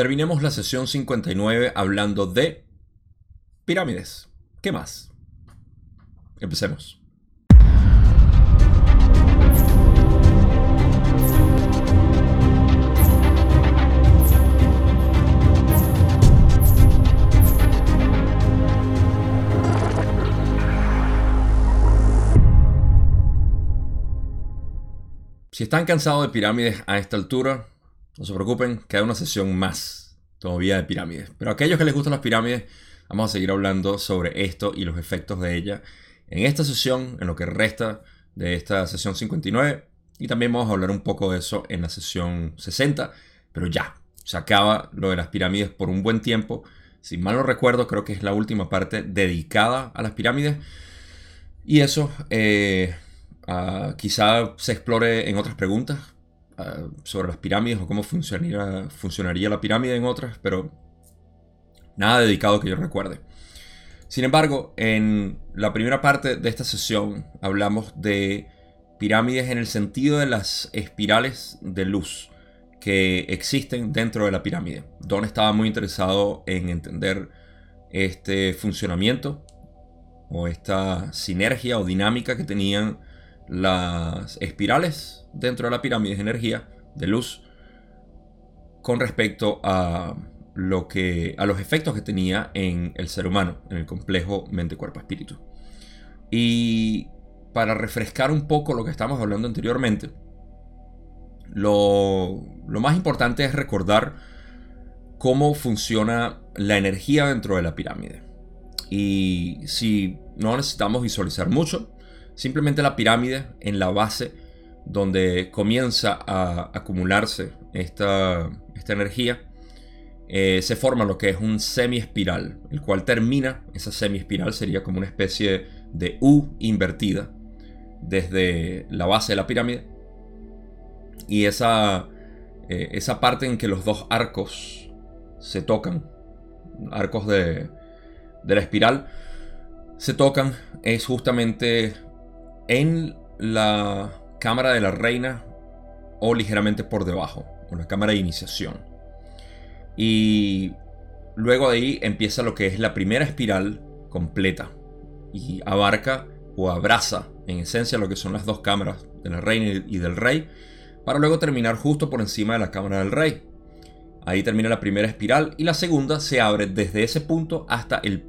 Terminemos la sesión 59 hablando de pirámides. ¿Qué más? Empecemos. Si están cansados de pirámides a esta altura, no se preocupen, queda una sesión más todavía de pirámides. Pero a aquellos que les gustan las pirámides, vamos a seguir hablando sobre esto y los efectos de ella en esta sesión, en lo que resta de esta sesión 59. Y también vamos a hablar un poco de eso en la sesión 60. Pero ya, se acaba lo de las pirámides por un buen tiempo. Si mal no recuerdo, creo que es la última parte dedicada a las pirámides. Y eso eh, Ah, quizá se explore en otras preguntas ah, sobre las pirámides o cómo funcionaría, funcionaría la pirámide en otras, pero nada dedicado que yo recuerde. Sin embargo, en la primera parte de esta sesión hablamos de pirámides en el sentido de las espirales de luz que existen dentro de la pirámide. Don estaba muy interesado en entender este funcionamiento o esta sinergia o dinámica que tenían las espirales dentro de la pirámide de energía de luz con respecto a lo que a los efectos que tenía en el ser humano, en el complejo mente cuerpo espíritu. Y para refrescar un poco lo que estamos hablando anteriormente, lo, lo más importante es recordar cómo funciona la energía dentro de la pirámide. Y si no necesitamos visualizar mucho, simplemente la pirámide en la base donde comienza a acumularse esta, esta energía, eh, se forma lo que es un semiespiral, el cual termina, esa semiespiral sería como una especie de U invertida desde la base de la pirámide. Y esa, eh, esa parte en que los dos arcos se tocan, arcos de, de la espiral, se tocan, es justamente en la cámara de la reina o ligeramente por debajo, la cámara de iniciación. Y luego de ahí empieza lo que es la primera espiral completa y abarca o abraza en esencia lo que son las dos cámaras de la reina y del rey, para luego terminar justo por encima de la cámara del rey. Ahí termina la primera espiral y la segunda se abre desde ese punto hasta el,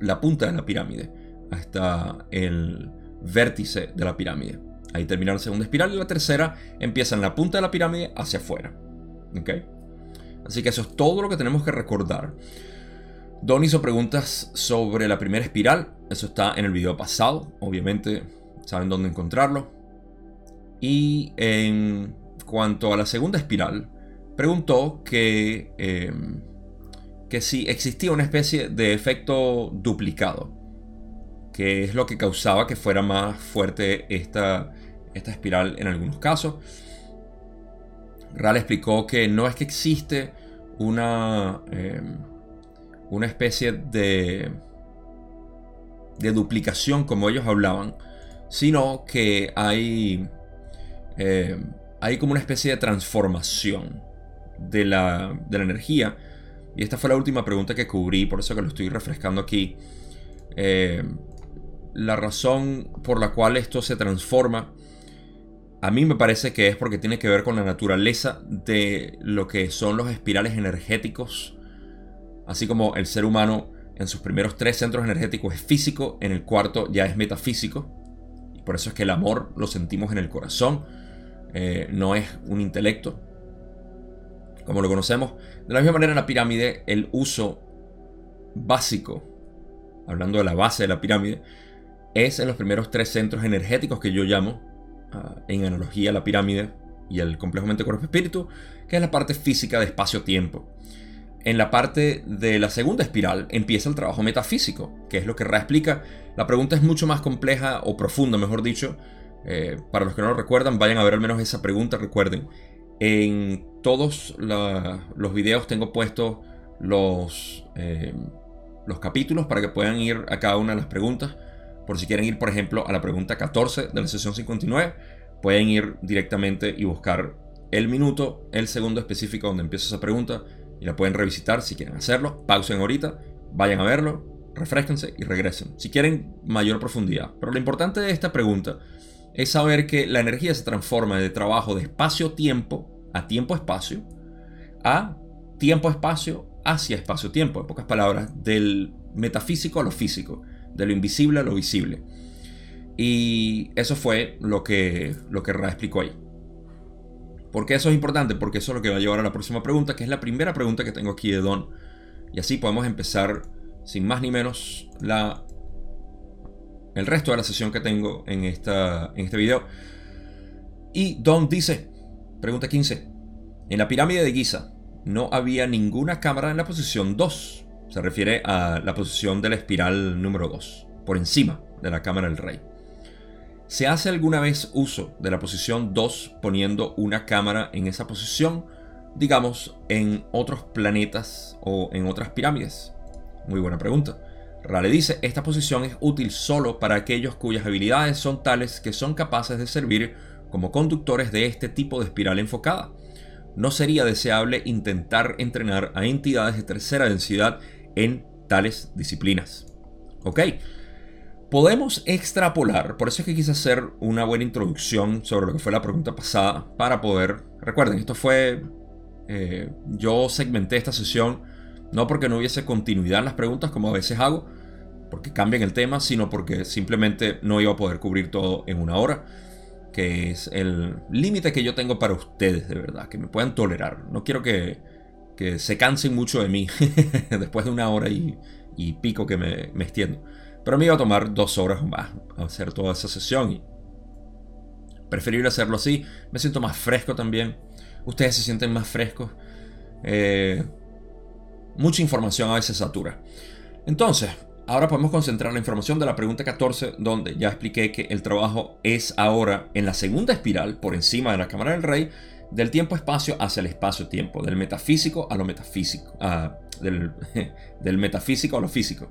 la punta de la pirámide, hasta el, vértice de la pirámide. Ahí termina la segunda espiral y la tercera empieza en la punta de la pirámide hacia afuera. Así que eso es todo lo que tenemos que recordar. Don hizo preguntas sobre la primera espiral. Eso está en el video pasado. Obviamente saben dónde encontrarlo. Y en cuanto a la segunda espiral, preguntó que, em, que si existía una especie de efecto duplicado que es lo que causaba que fuera más fuerte esta, esta espiral en algunos casos. Ral explicó que no es que existe una, em, una especie de, de duplicación como ellos hablaban, sino que hay, em, hay como una especie de transformación de la, de la energía. Y esta fue la última pregunta que cubrí, por eso que lo estoy refrescando aquí. Eh, la razón por la cual esto se transforma, a mí me parece que es porque tiene que ver con la naturaleza de lo que son los espirales energéticos, así como el ser humano en sus primeros tres centros energéticos es físico, en el cuarto ya es metafísico, y por eso es que el amor lo sentimos en el corazón, eh, no es un intelecto, como lo conocemos. De la misma manera en la pirámide, el uso básico, hablando de la base de la pirámide, es en los primeros tres centros energéticos que yo llamo, ah, en analogía a la pirámide y el complejo mente-cuerpo-espíritu, que es la parte física de espacio-tiempo. En la parte de la segunda espiral empieza el trabajo metafísico, que es lo que reexplica. La pregunta es mucho más compleja o profunda, mejor dicho. Eh, para los que no lo recuerdan, vayan a ver al menos esa pregunta. Recuerden, en todos los videos tengo puestos los, eh, los capítulos para que puedan ir a cada una de las preguntas. Por si quieren ir, por ejemplo, a la pregunta 14 de la sesión 59, pueden ir directamente y buscar el minuto, el segundo específico donde empieza esa pregunta y la pueden revisitar si quieren hacerlo. Pausen ahorita, vayan a verlo, refresquense y regresen. Si quieren mayor profundidad. Pero lo importante de esta pregunta es saber que la energía se transforma de trabajo de espacio-tiempo a tiempo-espacio a tiempo-espacio hacia espacio-tiempo. En pocas palabras, del metafísico a lo físico, de lo invisible a lo visible. Y eso fue lo que, lo que Ra explicó ahí. ¿Por qué eso es importante? Porque eso es lo que va a llevar a la próxima pregunta, que es la primera pregunta que tengo aquí de Don. Y así podemos empezar, sin más ni menos, la, el resto de la sesión que tengo en, esta, en este video. Y Don dice, pregunta 15, en la pirámide de Giza no había ninguna cámara en la posición 2. Se refiere a la posición de la espiral número 2, por encima de la cámara del rey. ¿Se hace alguna vez uso de la posición 2 poniendo una cámara en esa posición, digamos, en otros planetas o en otras pirámides? Muy buena pregunta. Rale dice, esta posición es útil solo para aquellos cuyas habilidades son tales que son capaces de servir como conductores de este tipo de espiral enfocada. No sería deseable intentar entrenar a entidades de tercera densidad en tales disciplinas. ¿Ok? podemos extrapolar, por eso es que quise hacer una buena introducción sobre lo que fue la pregunta pasada, para poder, recuerden, esto fue, eh, yo segmenté esta sesión no porque no hubiese continuidad en las preguntas como a veces hago, porque cambian el tema, sino porque simplemente no iba a poder cubrir todo en una hora, que es el límite que yo tengo para ustedes, de verdad, que me puedan tolerar. No quiero que, se cansen mucho de mí después de una hora y, pico que me, me extiendo. Pero me iba a tomar dos horas más hacer toda esa sesión y preferible hacerlo así. Me siento más fresco también. Ustedes se sienten más frescos. Eh, mucha información a veces satura. Entonces, ahora podemos concentrar la información de la pregunta 14, donde ya expliqué que el trabajo es ahora en la segunda espiral, por encima de la cámara del rey, del tiempo-espacio hacia el espacio-tiempo, del metafísico a lo metafísico, ah, del, del metafísico a lo físico.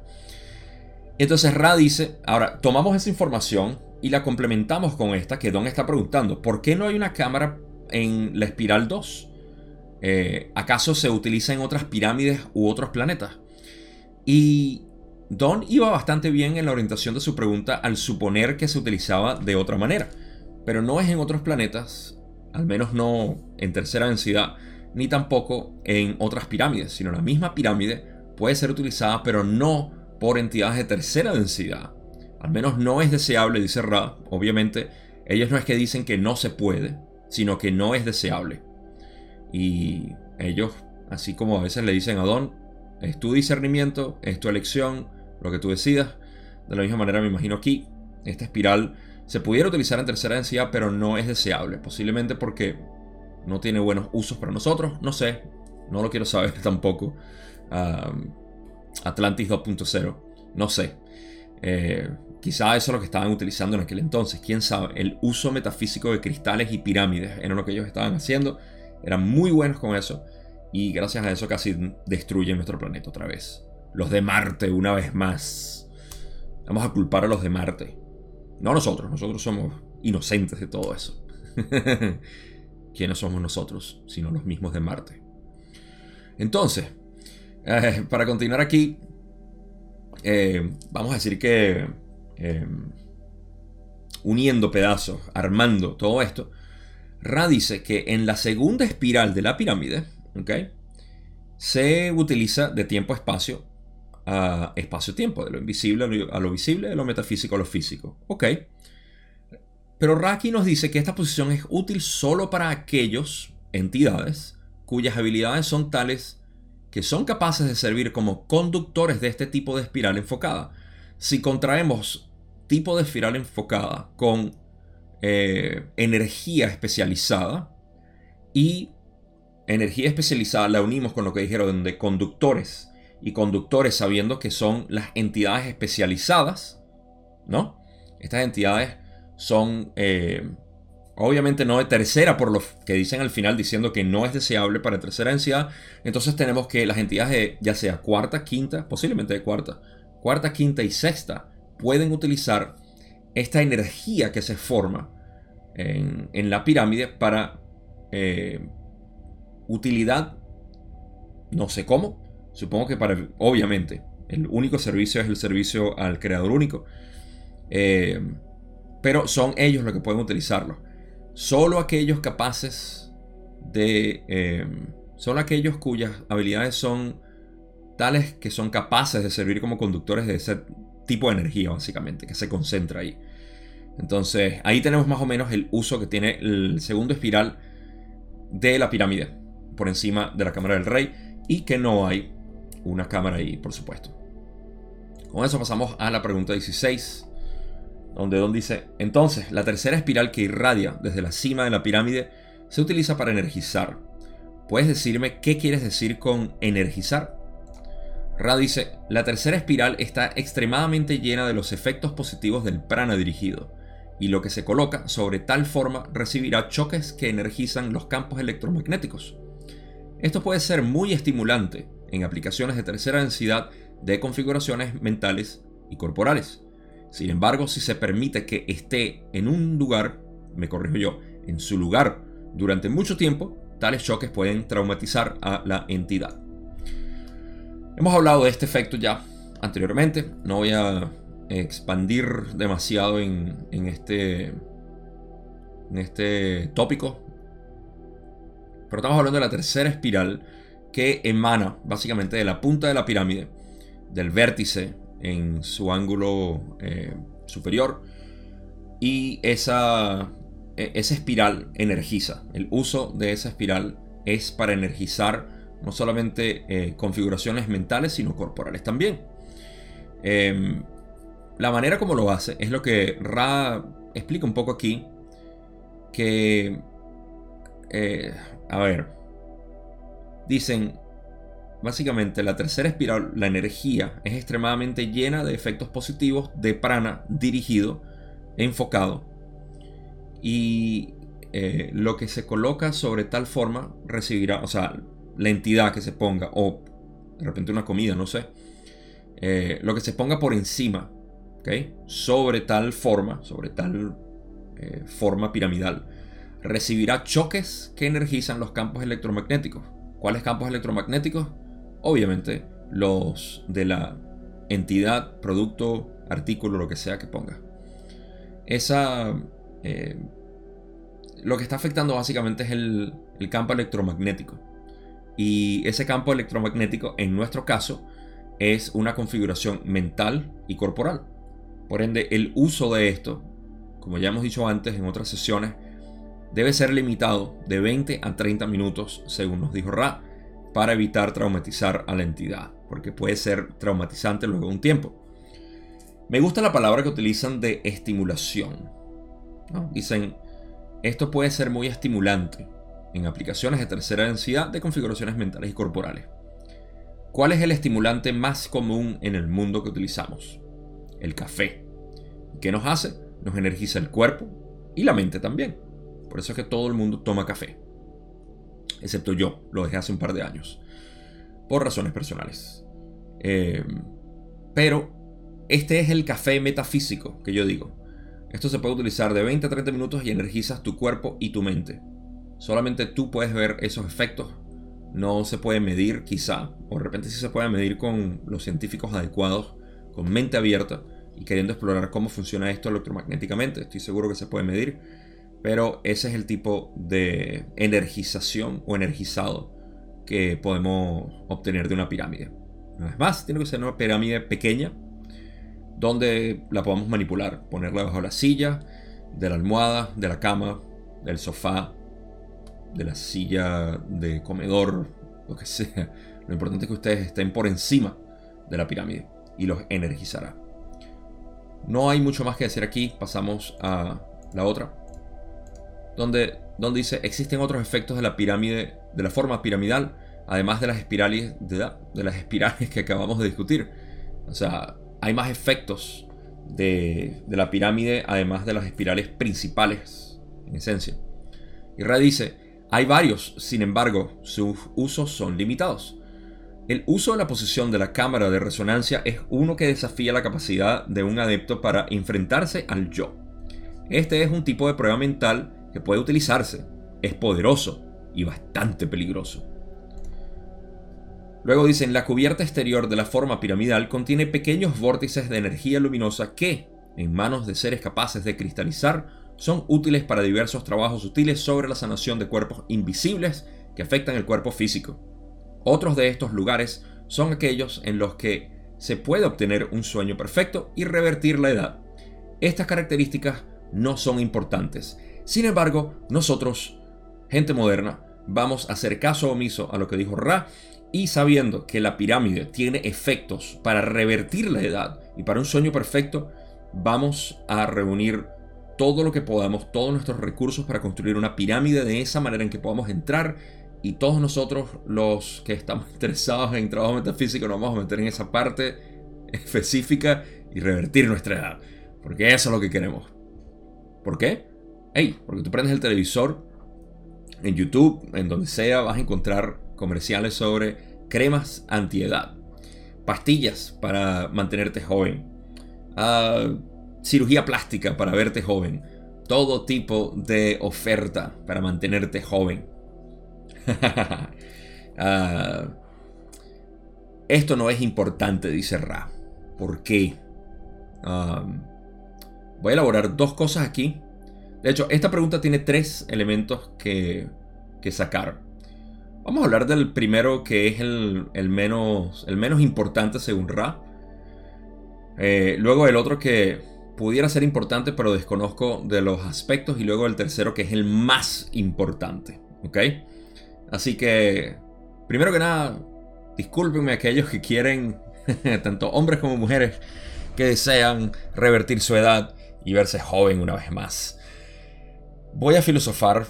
Entonces Ra dice, ahora tomamos esa información y la complementamos con esta que Don está preguntando, ¿por qué no hay una cámara en la espiral 2? Eh, ¿Acaso se utiliza en otras pirámides u otros planetas? Y Don iba bastante bien en la orientación de su pregunta al suponer que se utilizaba de otra manera, pero no es en otros planetas, al menos no en tercera densidad, ni tampoco en otras pirámides, sino la misma pirámide puede ser utilizada, pero no por entidades de tercera densidad. Al menos no es deseable, dice Ra. Obviamente, ellos no es que dicen que no se puede, sino que no es deseable. Y ellos, así como a veces le dicen a Don, es tu discernimiento, es tu elección, lo que tú decidas. De la misma manera me imagino aquí, esta espiral se pudiera utilizar en tercera densidad, pero no es deseable. Posiblemente porque no tiene buenos usos para nosotros. No sé, no lo quiero saber tampoco. Atlantis 2.0. No sé. Eh, quizá eso es lo que estaban utilizando en aquel entonces. Quién sabe. El uso metafísico de cristales y pirámides era lo que ellos estaban haciendo. Eran muy buenos con eso. Y gracias a eso casi destruyen nuestro planeta otra vez. Los de Marte, una vez más. Vamos a culpar a los de Marte. No nosotros. Nosotros somos inocentes de todo eso. ¿Quiénes somos nosotros? Sino los mismos de Marte. Entonces, eh, para continuar aquí, eh, vamos a decir que eh, uniendo pedazos, armando todo esto, Ra dice que en la segunda espiral de la pirámide, se utiliza de tiempo a espacio a espacio-tiempo, de lo invisible a lo, visible, de lo metafísico a lo físico. Ok. Pero Raki nos dice que esta posición es útil solo para aquellos entidades cuyas habilidades son tales que son capaces de servir como conductores de este tipo de espiral enfocada. Si contraemos tipo de espiral enfocada con eh, energía especializada y energía especializada la unimos con lo que dijeron de conductores y conductores sabiendo que son las entidades especializadas, ¿no? Estas entidades son eh, Obviamente no de tercera, por lo que dicen al final, diciendo que no es deseable para tercera densidad. Entonces tenemos que las entidades de ya sea cuarta, quinta, posiblemente de cuarta, cuarta, quinta y sexta, pueden utilizar esta energía que se forma en, la pirámide para eh, utilidad No sé cómo. Supongo que para, obviamente, el único servicio es el servicio al creador único. Eh, pero son ellos los que pueden utilizarlo. Solo aquellos capaces de... Eh, solo aquellos cuyas habilidades son tales que son capaces de servir como conductores de ese tipo de energía, básicamente, que se concentra ahí. Entonces, ahí tenemos más o menos el uso que tiene el segundo espiral de la pirámide por encima de la cámara del rey y que no hay una cámara ahí, por supuesto. Con eso pasamos a la pregunta 16, donde Don dice, entonces, la tercera espiral que irradia desde la cima de la pirámide se utiliza para energizar. ¿Puedes decirme qué quieres decir con energizar? Ra dice, la tercera espiral está extremadamente llena de los efectos positivos del prana dirigido, y lo que se coloca sobre tal forma recibirá choques que energizan los campos electromagnéticos. Esto puede ser muy estimulante en aplicaciones de tercera densidad de configuraciones mentales y corporales. Sin embargo, si se permite que esté en un lugar, me corrijo yo, en su lugar durante mucho tiempo, tales choques pueden traumatizar a la entidad. Hemos hablado de este efecto ya anteriormente, no voy a expandir demasiado en, este, en este tópico, pero estamos hablando de la tercera espiral que emana básicamente de la punta de la pirámide, del vértice en su ángulo eh, superior, y esa, e, esa espiral energiza. El uso de esa espiral es para energizar no solamente eh, configuraciones mentales, sino corporales también. Em, la manera como lo hace es lo que Ra explica un poco aquí, que, eh, a ver, dicen, básicamente la tercera espiral, la energía, es extremadamente llena de efectos positivos de prana dirigido, enfocado, y eh, lo que se coloca sobre tal forma recibirá, o sea, la entidad que se ponga, o de repente una comida, no sé, eh, lo que se ponga por encima. Sobre tal forma, sobre tal eh, forma piramidal, recibirá choques que energizan los campos electromagnéticos. ¿Cuáles campos electromagnéticos? Obviamente los de la entidad, producto, artículo, lo que sea que ponga. Esa... Eh, lo que está afectando básicamente es el campo electromagnético. Y ese campo electromagnético, en nuestro caso, es una configuración mental y corporal. Por ende, el uso de esto, como ya hemos dicho antes en otras sesiones, debe ser limitado de 20 a 30 minutos, según nos dijo Ra, para evitar traumatizar a la entidad, porque puede ser traumatizante luego de un tiempo. Me gusta la palabra que utilizan de estimulación. Dicen, esto puede ser muy estimulante, en aplicaciones de tercera densidad de configuraciones mentales y corporales. ¿Cuál es el estimulante más común en el mundo que utilizamos? El café. ¿Qué nos hace? Nos energiza el cuerpo y la mente también. Por eso es que todo el mundo toma café. Excepto yo, lo dejé hace un par de años. Por razones personales. Eh, pero este es el café metafísico que yo digo. Esto se puede utilizar de 20 a 30 minutos y energizas tu cuerpo y tu mente. Solamente tú puedes ver esos efectos. No se puede medir quizá, o de repente sí se puede medir con los científicos adecuados, con mente abierta y queriendo explorar cómo funciona esto electromagnéticamente. Estoy seguro que se puede medir, pero ese es el tipo de energización o energizado que podemos obtener de una pirámide. Una vez más, tiene que ser una pirámide pequeña donde la podamos manipular, ponerla bajo la silla, de la almohada, de la cama, del sofá, de la silla de comedor, lo que sea. Lo importante es que ustedes estén por encima de la pirámide y los energizará. No hay mucho más que decir aquí, pasamos a la otra. Donde, donde dice, existen otros efectos de la pirámide, de la forma piramidal, además de las espirales, de, las espirales que acabamos de discutir. O sea, hay más efectos de, de la pirámide, además de las espirales principales, en esencia. Y Ra dice, hay varios, sin embargo, sus usos son limitados. El uso de la posición de la cámara de resonancia es uno que desafía la capacidad de un adepto para enfrentarse al yo. Este es un tipo de prueba mental que puede utilizarse, es poderoso y bastante peligroso. Luego dicen, la cubierta exterior de la forma piramidal contiene pequeños vórtices de energía luminosa que, en manos de seres capaces de cristalizar, son útiles para diversos trabajos sutiles sobre la sanación de cuerpos invisibles que afectan el cuerpo físico. Otros de estos lugares son aquellos en los que se puede obtener un sueño perfecto y revertir la edad. Estas características no son importantes. Sin embargo, nosotros, gente moderna, vamos a hacer caso omiso a lo que dijo Ra y sabiendo que la pirámide tiene efectos para revertir la edad y para un sueño perfecto, vamos a reunir todo lo que podamos, todos nuestros recursos para construir una pirámide de esa manera en que podamos entrar y todos nosotros los que estamos interesados en trabajo metafísico nos vamos a meter en esa parte específica y revertir nuestra edad. Porque eso es lo que queremos. ¿Por qué? Hey, porque tú prendes el televisor en YouTube, en donde sea, vas a encontrar comerciales sobre cremas antiedad, pastillas para mantenerte joven, uh, cirugía plástica para verte joven, todo tipo de oferta para mantenerte joven. uh, esto no es importante, dice Ra. ¿Por qué? Um, voy a elaborar dos cosas aquí. De hecho, esta pregunta tiene tres elementos que, sacar. Vamos a hablar del primero que es el, menos, importante según Ra. Eh, luego el otro que pudiera ser importante pero desconozco de los aspectos. Y luego el tercero que es el más importante. Así que, primero que nada, discúlpenme aquellos que quieren, tanto hombres como mujeres, que desean revertir su edad y verse joven una vez más. Voy a filosofar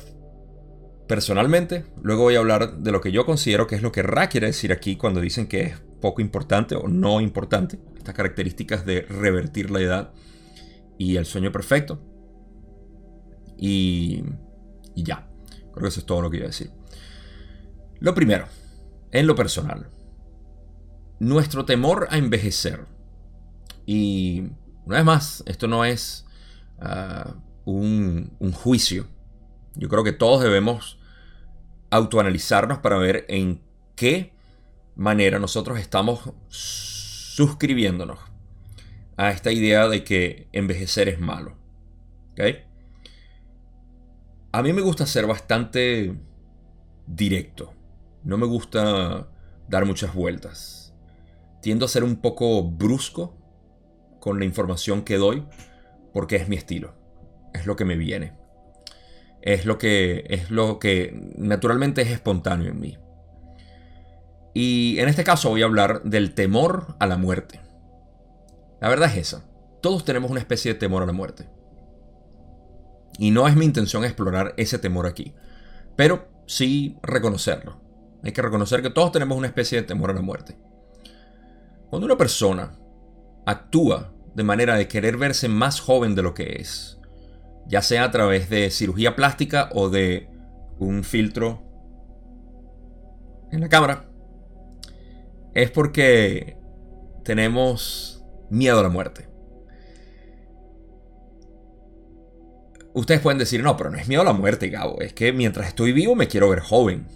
personalmente, luego voy a hablar de lo que yo considero que es lo que Ra quiere decir aquí cuando dicen que es poco importante o no importante, estas características de revertir la edad y el sueño perfecto. Y, y ya, creo que eso es todo lo que iba a decir. Lo primero, en lo personal, nuestro temor a envejecer. Y una vez más, esto no es ah, un, juicio. Yo creo que todos debemos autoanalizarnos para ver en qué manera nosotros estamos suscribiéndonos a esta idea de que envejecer es malo. A mí me gusta ser bastante directo. No me gusta dar muchas vueltas. Tiendo a ser un poco brusco con la información que doy porque es mi estilo. Es lo que me viene es lo que es lo que naturalmente es espontáneo en mí. Y en este caso voy a hablar del temor a la muerte. La verdad es esa. Todos tenemos una especie de temor a la muerte. Y no es mi intención explorar ese temor aquí. Pero sí reconocerlo. Hay que reconocer que todos tenemos una especie de temor a la muerte. Cuando una persona actúa de manera de querer verse más joven de lo que es, ya sea a través de cirugía plástica o de un filtro en la cámara, es porque tenemos miedo a la muerte. Ustedes pueden decir, no, pero no es miedo a la muerte, Gabo. Es que mientras estoy vivo me quiero ver joven.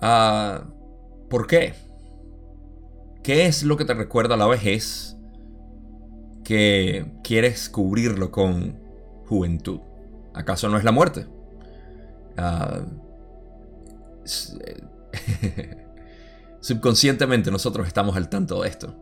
Ah, ¿Por qué? ¿Qué es lo que te recuerda a la vejez que quieres cubrirlo con juventud. ¿Acaso no es la muerte? Ah, subconscientemente nosotros estamos al tanto de esto.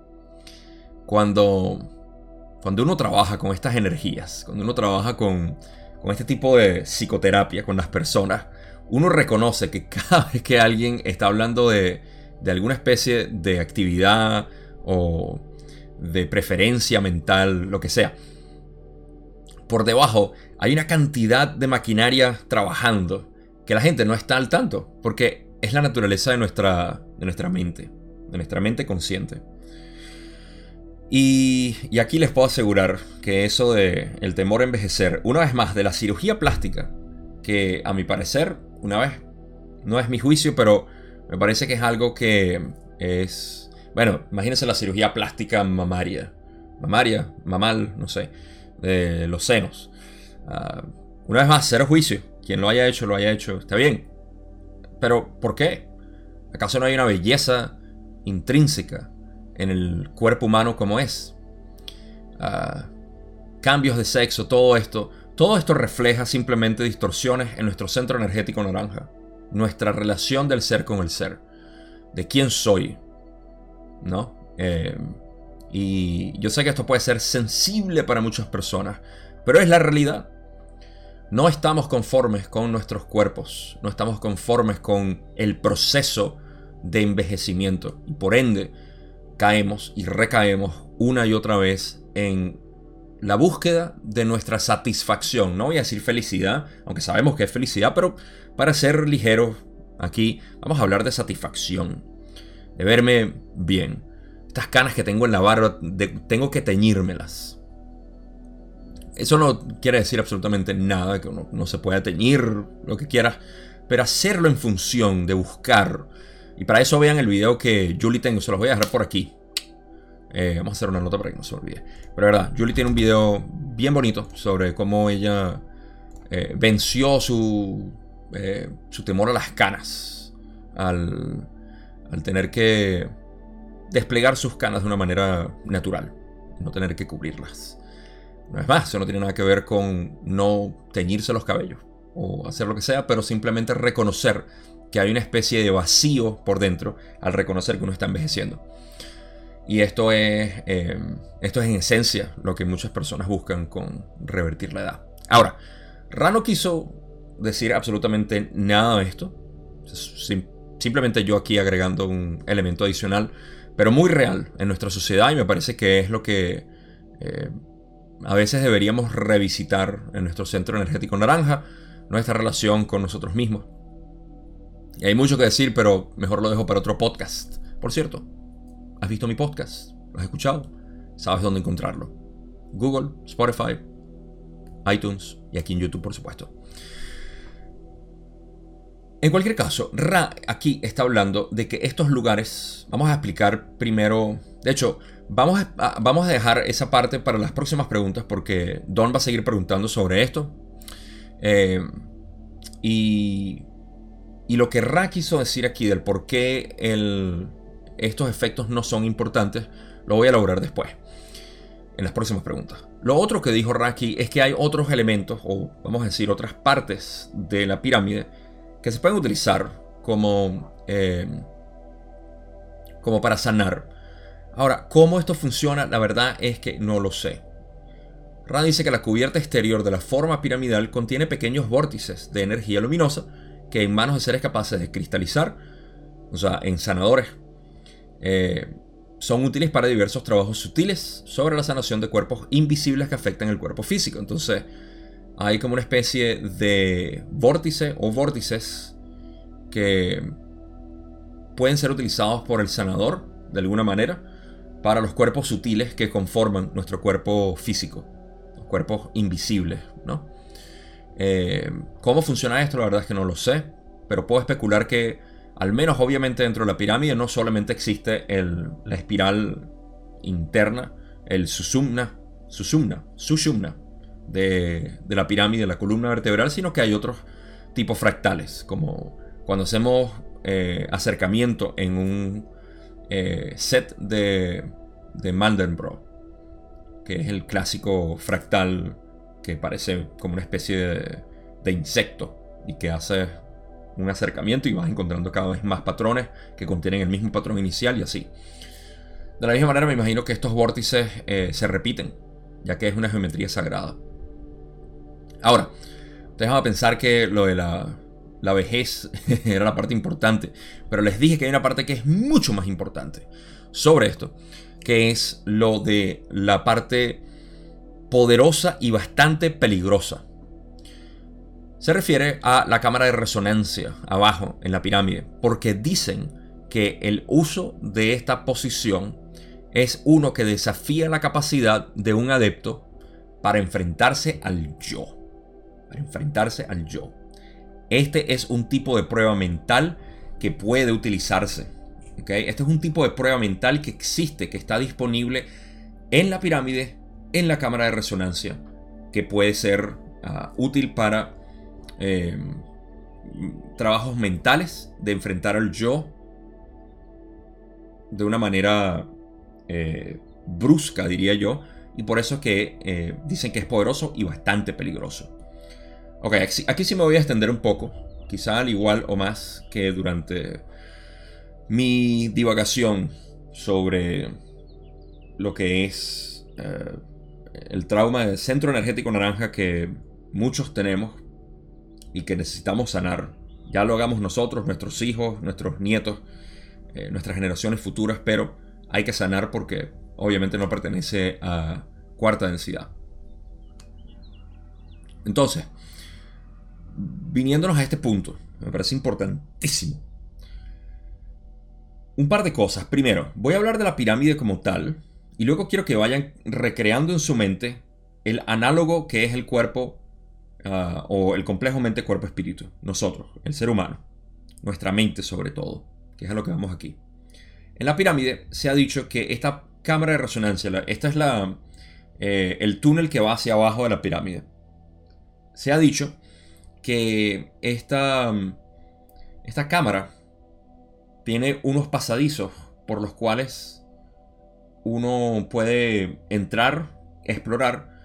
Cuando, cuando uno trabaja con estas energías, cuando uno trabaja con, con este tipo de psicoterapia con las personas, uno reconoce que cada vez que alguien está hablando de, de alguna especie de actividad o de preferencia mental, lo que sea. Por debajo hay una cantidad de maquinaria trabajando que la gente no está al tanto, porque es la naturaleza de nuestra, de nuestra mente, de nuestra mente consciente. Y, y, aquí les puedo asegurar que eso de el temor a envejecer, una vez más, de la cirugía plástica, que a mi parecer, una vez, no es mi juicio, pero me parece que es algo que es bueno, imagínense la cirugía plástica mamaria. Mamaria, mamal, no sé. De los senos. Ah, una vez más, cero juicio. Quien lo haya hecho, lo haya hecho. Está bien. Pero, ¿por qué? ¿Acaso no hay una belleza intrínseca en el cuerpo humano como es? Ah, cambios de sexo, todo esto. Todo esto refleja simplemente distorsiones en nuestro centro energético naranja. Nuestra relación del ser con el ser. De quién soy. ¿No? Eh, y yo sé que esto puede ser sensible para muchas personas. Pero es la realidad. No estamos conformes con nuestros cuerpos. No estamos conformes con el proceso de envejecimiento. Y por ende, caemos y recaemos una y otra vez en la búsqueda de nuestra satisfacción. No voy a decir felicidad, aunque sabemos que es felicidad, pero para ser ligeros aquí vamos a hablar de satisfacción. De verme bien. Estas canas que tengo en la barba, tengo que teñírmelas. Eso no quiere decir absolutamente nada, que uno no se pueda teñir, lo que quieras, pero hacerlo en función de buscar. Y para eso vean el video que Julie tengo, se los voy a dejar por aquí. Eh, vamos a hacer una nota para que no se olvide. Pero verdad, Julie tiene un video bien bonito sobre cómo ella eh, venció su, eh, su temor a las canas al, al tener que desplegar sus canas de una manera natural, no tener que cubrirlas. No es más, eso no tiene nada que ver con no teñirse los cabellos o hacer lo que sea, pero simplemente reconocer que hay una especie de vacío por dentro al reconocer que uno está envejeciendo. Y esto es, em, esto es en esencia lo que muchas personas buscan con revertir la edad. Ahora, Rano quiso decir absolutamente nada de esto. Simplemente yo aquí agregando un elemento adicional, pero muy real en nuestra sociedad y me parece que es lo que eh, a veces deberíamos revisitar en nuestro centro energético naranja, nuestra relación con nosotros mismos. Y hay mucho que decir, pero mejor lo dejo para otro podcast. Por cierto, ¿Has visto mi podcast? ¿Lo has escuchado? Sabes dónde encontrarlo. Google, Spotify, iTunes y aquí en YouTube, por supuesto. En cualquier caso, Ra aquí está hablando de que estos lugares, vamos a explicar primero, de hecho, vamos a, vamos a dejar esa parte para las próximas preguntas porque Don va a seguir preguntando sobre esto. Eh, y, y lo que Ra quiso decir aquí del por qué estos efectos no son importantes, lo voy a elaborar después, en las próximas preguntas. Lo otro que dijo Raki es que hay otros elementos, o vamos a decir otras partes de la pirámide, que se pueden utilizar como, eh, como para sanar. Ahora, ¿cómo esto funciona? La verdad es que no lo sé. Ra dice que la cubierta exterior de la forma piramidal contiene pequeños vórtices de energía luminosa que en manos de seres capaces de cristalizar, o sea, en sanadores eh, son útiles para diversos trabajos sutiles sobre la sanación de cuerpos invisibles que afectan el cuerpo físico. Entonces, hay como una especie de vórtice o vórtices que pueden ser utilizados por el sanador de alguna manera para los cuerpos sutiles que conforman nuestro cuerpo físico, los cuerpos invisibles, ¿no? Eh, ¿Cómo funciona esto? La verdad es que no lo sé, pero puedo especular que al menos obviamente dentro de la pirámide no solamente existe la espiral interna, el susumna, susumna, sushumna de, la pirámide, la columna vertebral, sino que hay otros tipos fractales, como cuando hacemos eh, acercamiento en un eh, set de, de Mandelbrot, que es el clásico fractal que parece como una especie de, de insecto y que hace un acercamiento y vas encontrando cada vez más patrones que contienen el mismo patrón inicial y así. De la misma manera me imagino que estos vórtices eh, se repiten, ya que es una geometría sagrada. Ahora, ustedes van a pensar que lo de la, la vejez era la parte importante, pero les dije que hay una parte que es mucho más importante sobre esto, que es lo de la parte poderosa y bastante peligrosa se refiere a la cámara de resonancia abajo en la pirámide, porque dicen que el uso de esta posición es uno que desafía la capacidad de un adepto para enfrentarse al yo. Para enfrentarse al yo. Este es un tipo de prueba mental que puede utilizarse. Este es un tipo de prueba mental que existe, que está disponible en la pirámide, en la cámara de resonancia, que puede ser ah, útil para Em, trabajos mentales de enfrentar al yo de una manera eh, brusca, diría yo, y por eso es que eh, dicen que es poderoso y bastante peligroso. Ok, aquí sí me voy a extender un poco, quizá al igual o más que durante mi divagación sobre lo que es eh, el trauma del centro energético naranja que muchos tenemos y que necesitamos sanar. Ya lo hagamos nosotros, nuestros hijos, nuestros nietos, eh, nuestras generaciones futuras, pero hay que sanar porque obviamente no pertenece a cuarta densidad. Entonces, viniéndonos a este punto, me parece importantísimo. Un par de cosas. Primero, voy a hablar de la pirámide como tal, y luego quiero que vayan recreando en su mente el análogo que es el cuerpo ah, o el complejo mente-cuerpo-espíritu. Nosotros, el ser humano. Nuestra mente sobre todo, que es a lo que vamos aquí. En la pirámide se ha dicho que esta cámara de resonancia, esta es la, eh, el túnel que va hacia abajo de la pirámide. Se ha dicho que esta, esta cámara tiene unos pasadizos por los cuales uno puede entrar, explorar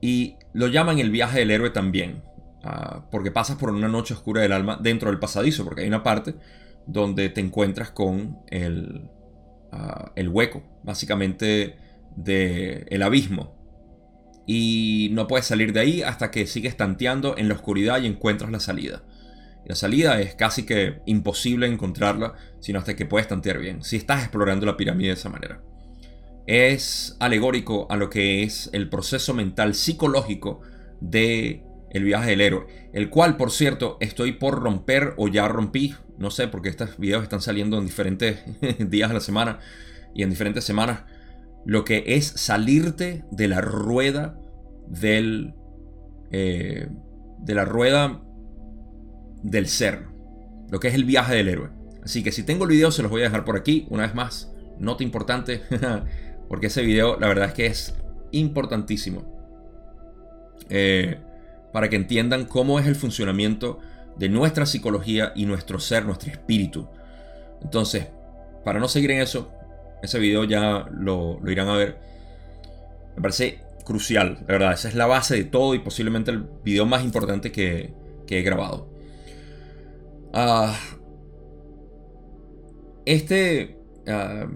y lo llaman el viaje del héroe también, ah, porque pasas por una noche oscura del alma dentro del pasadizo, porque hay una parte donde te encuentras con el, ah, el hueco, básicamente del el abismo. Y no puedes salir de ahí hasta que sigues tanteando en la oscuridad y encuentras la salida. la salida es casi que imposible encontrarla, sino hasta que puedes tantear bien, si estás explorando la pirámide de esa manera es alegórico a lo que es el proceso mental psicológico de el viaje del héroe, el cual por cierto estoy por romper o ya rompí, no sé, porque estos videos están saliendo en diferentes días de la semana y en diferentes semanas, lo que es salirte de la rueda del eh, de la rueda del ser, lo que es el viaje del héroe. Así que si tengo el video se los voy a dejar por aquí, una vez más, nota importante. Porque ese video, la verdad es que es importantísimo. Eh, para que entiendan cómo es el funcionamiento de nuestra psicología y nuestro ser, nuestro espíritu. Entonces, para no seguir en eso, ese video ya lo, irán a ver. Me parece crucial, la verdad. Esa es la base de todo y posiblemente el video más importante que, he grabado. Ah, este, ah,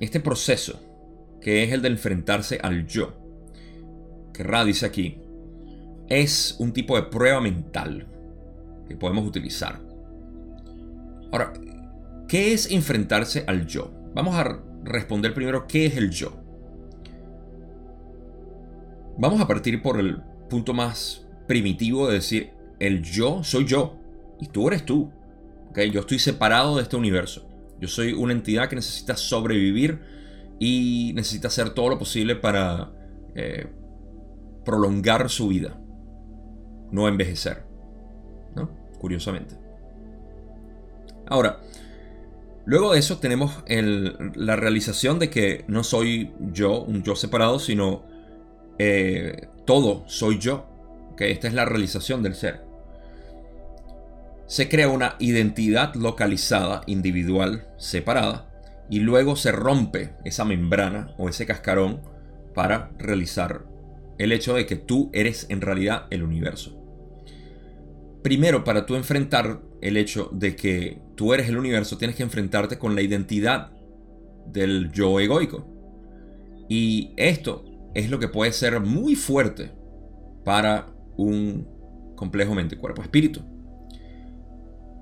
este proceso que es el de enfrentarse al yo, que Ra dice aquí, es un tipo de prueba mental que podemos utilizar. Ahora, ¿qué es enfrentarse al yo? Vamos a responder primero qué es el yo. Vamos a partir por el punto más primitivo de decir, el yo soy yo y tú eres tú. ¿okay? Yo estoy separado de este universo. Yo soy una entidad que necesita sobrevivir y necesita hacer todo lo posible para eh, prolongar su vida, no envejecer, ¿no? Curiosamente. Ahora, luego de eso tenemos la realización de que no soy yo, un yo separado, sino eh, todo soy yo. que Esta es la realización del ser. Se crea una identidad localizada, individual, separada, y luego se rompe esa membrana o ese cascarón para realizar el hecho de que tú eres en realidad el universo. Primero, para tú enfrentar el hecho de que tú eres el universo, tienes que enfrentarte con la identidad del yo egoico. Y esto es lo que puede ser muy fuerte para un complejo mente, cuerpo, espíritu.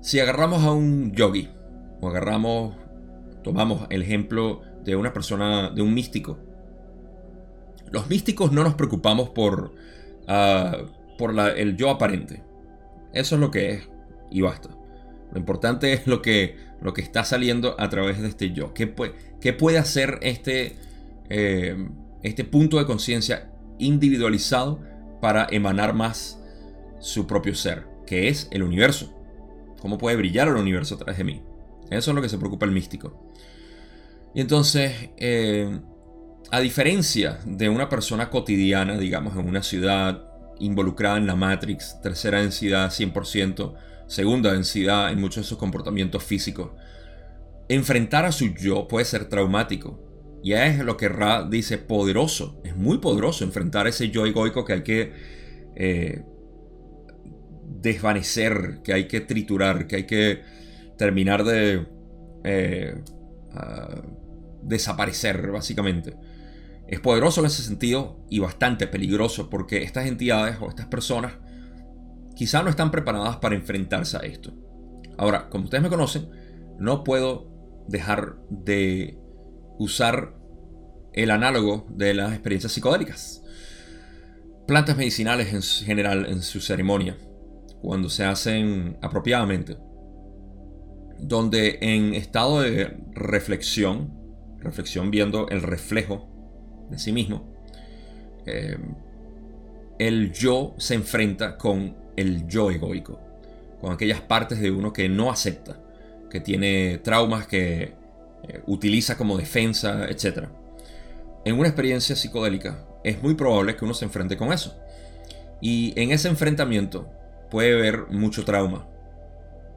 Si agarramos a un yogi o agarramos Tomamos el ejemplo de una persona, de un místico. Los místicos no nos preocupamos por, ah, por el yo aparente. Eso es lo que es y basta. Lo importante es lo que, lo que está saliendo a través de este yo. ¿Qué, puede, qué puede hacer este, eh, este punto de conciencia individualizado para emanar más su propio ser, que es el universo? ¿Cómo puede brillar el universo a través de mí? Eso es lo que se preocupa el místico. Y entonces, eh, a diferencia de una persona cotidiana, digamos, en una ciudad involucrada en la Matrix, tercera densidad 100%, segunda densidad en muchos de sus comportamientos físicos, enfrentar a su yo puede ser traumático. Y es lo que Ra dice, poderoso. Es muy poderoso enfrentar ese yo egoico que hay que eh, desvanecer, que hay que triturar, que hay que terminar de eh, desaparecer, básicamente. Es poderoso en ese sentido y bastante peligroso porque estas entidades o estas personas quizá no están preparadas para enfrentarse a esto. Ahora, como ustedes me conocen, no puedo dejar de usar el análogo de las experiencias psicodélicas. Plantas medicinales en general en su ceremonia, cuando se hacen apropiadamente, donde en estado de reflexión, reflexión viendo el reflejo de sí mismo, eh, el yo se enfrenta con el yo egoico, con aquellas partes de uno que no acepta, que tiene traumas que eh, utiliza como defensa, etc. En una experiencia psicodélica es muy probable que uno se enfrente con eso. Y en ese enfrentamiento puede haber mucho trauma.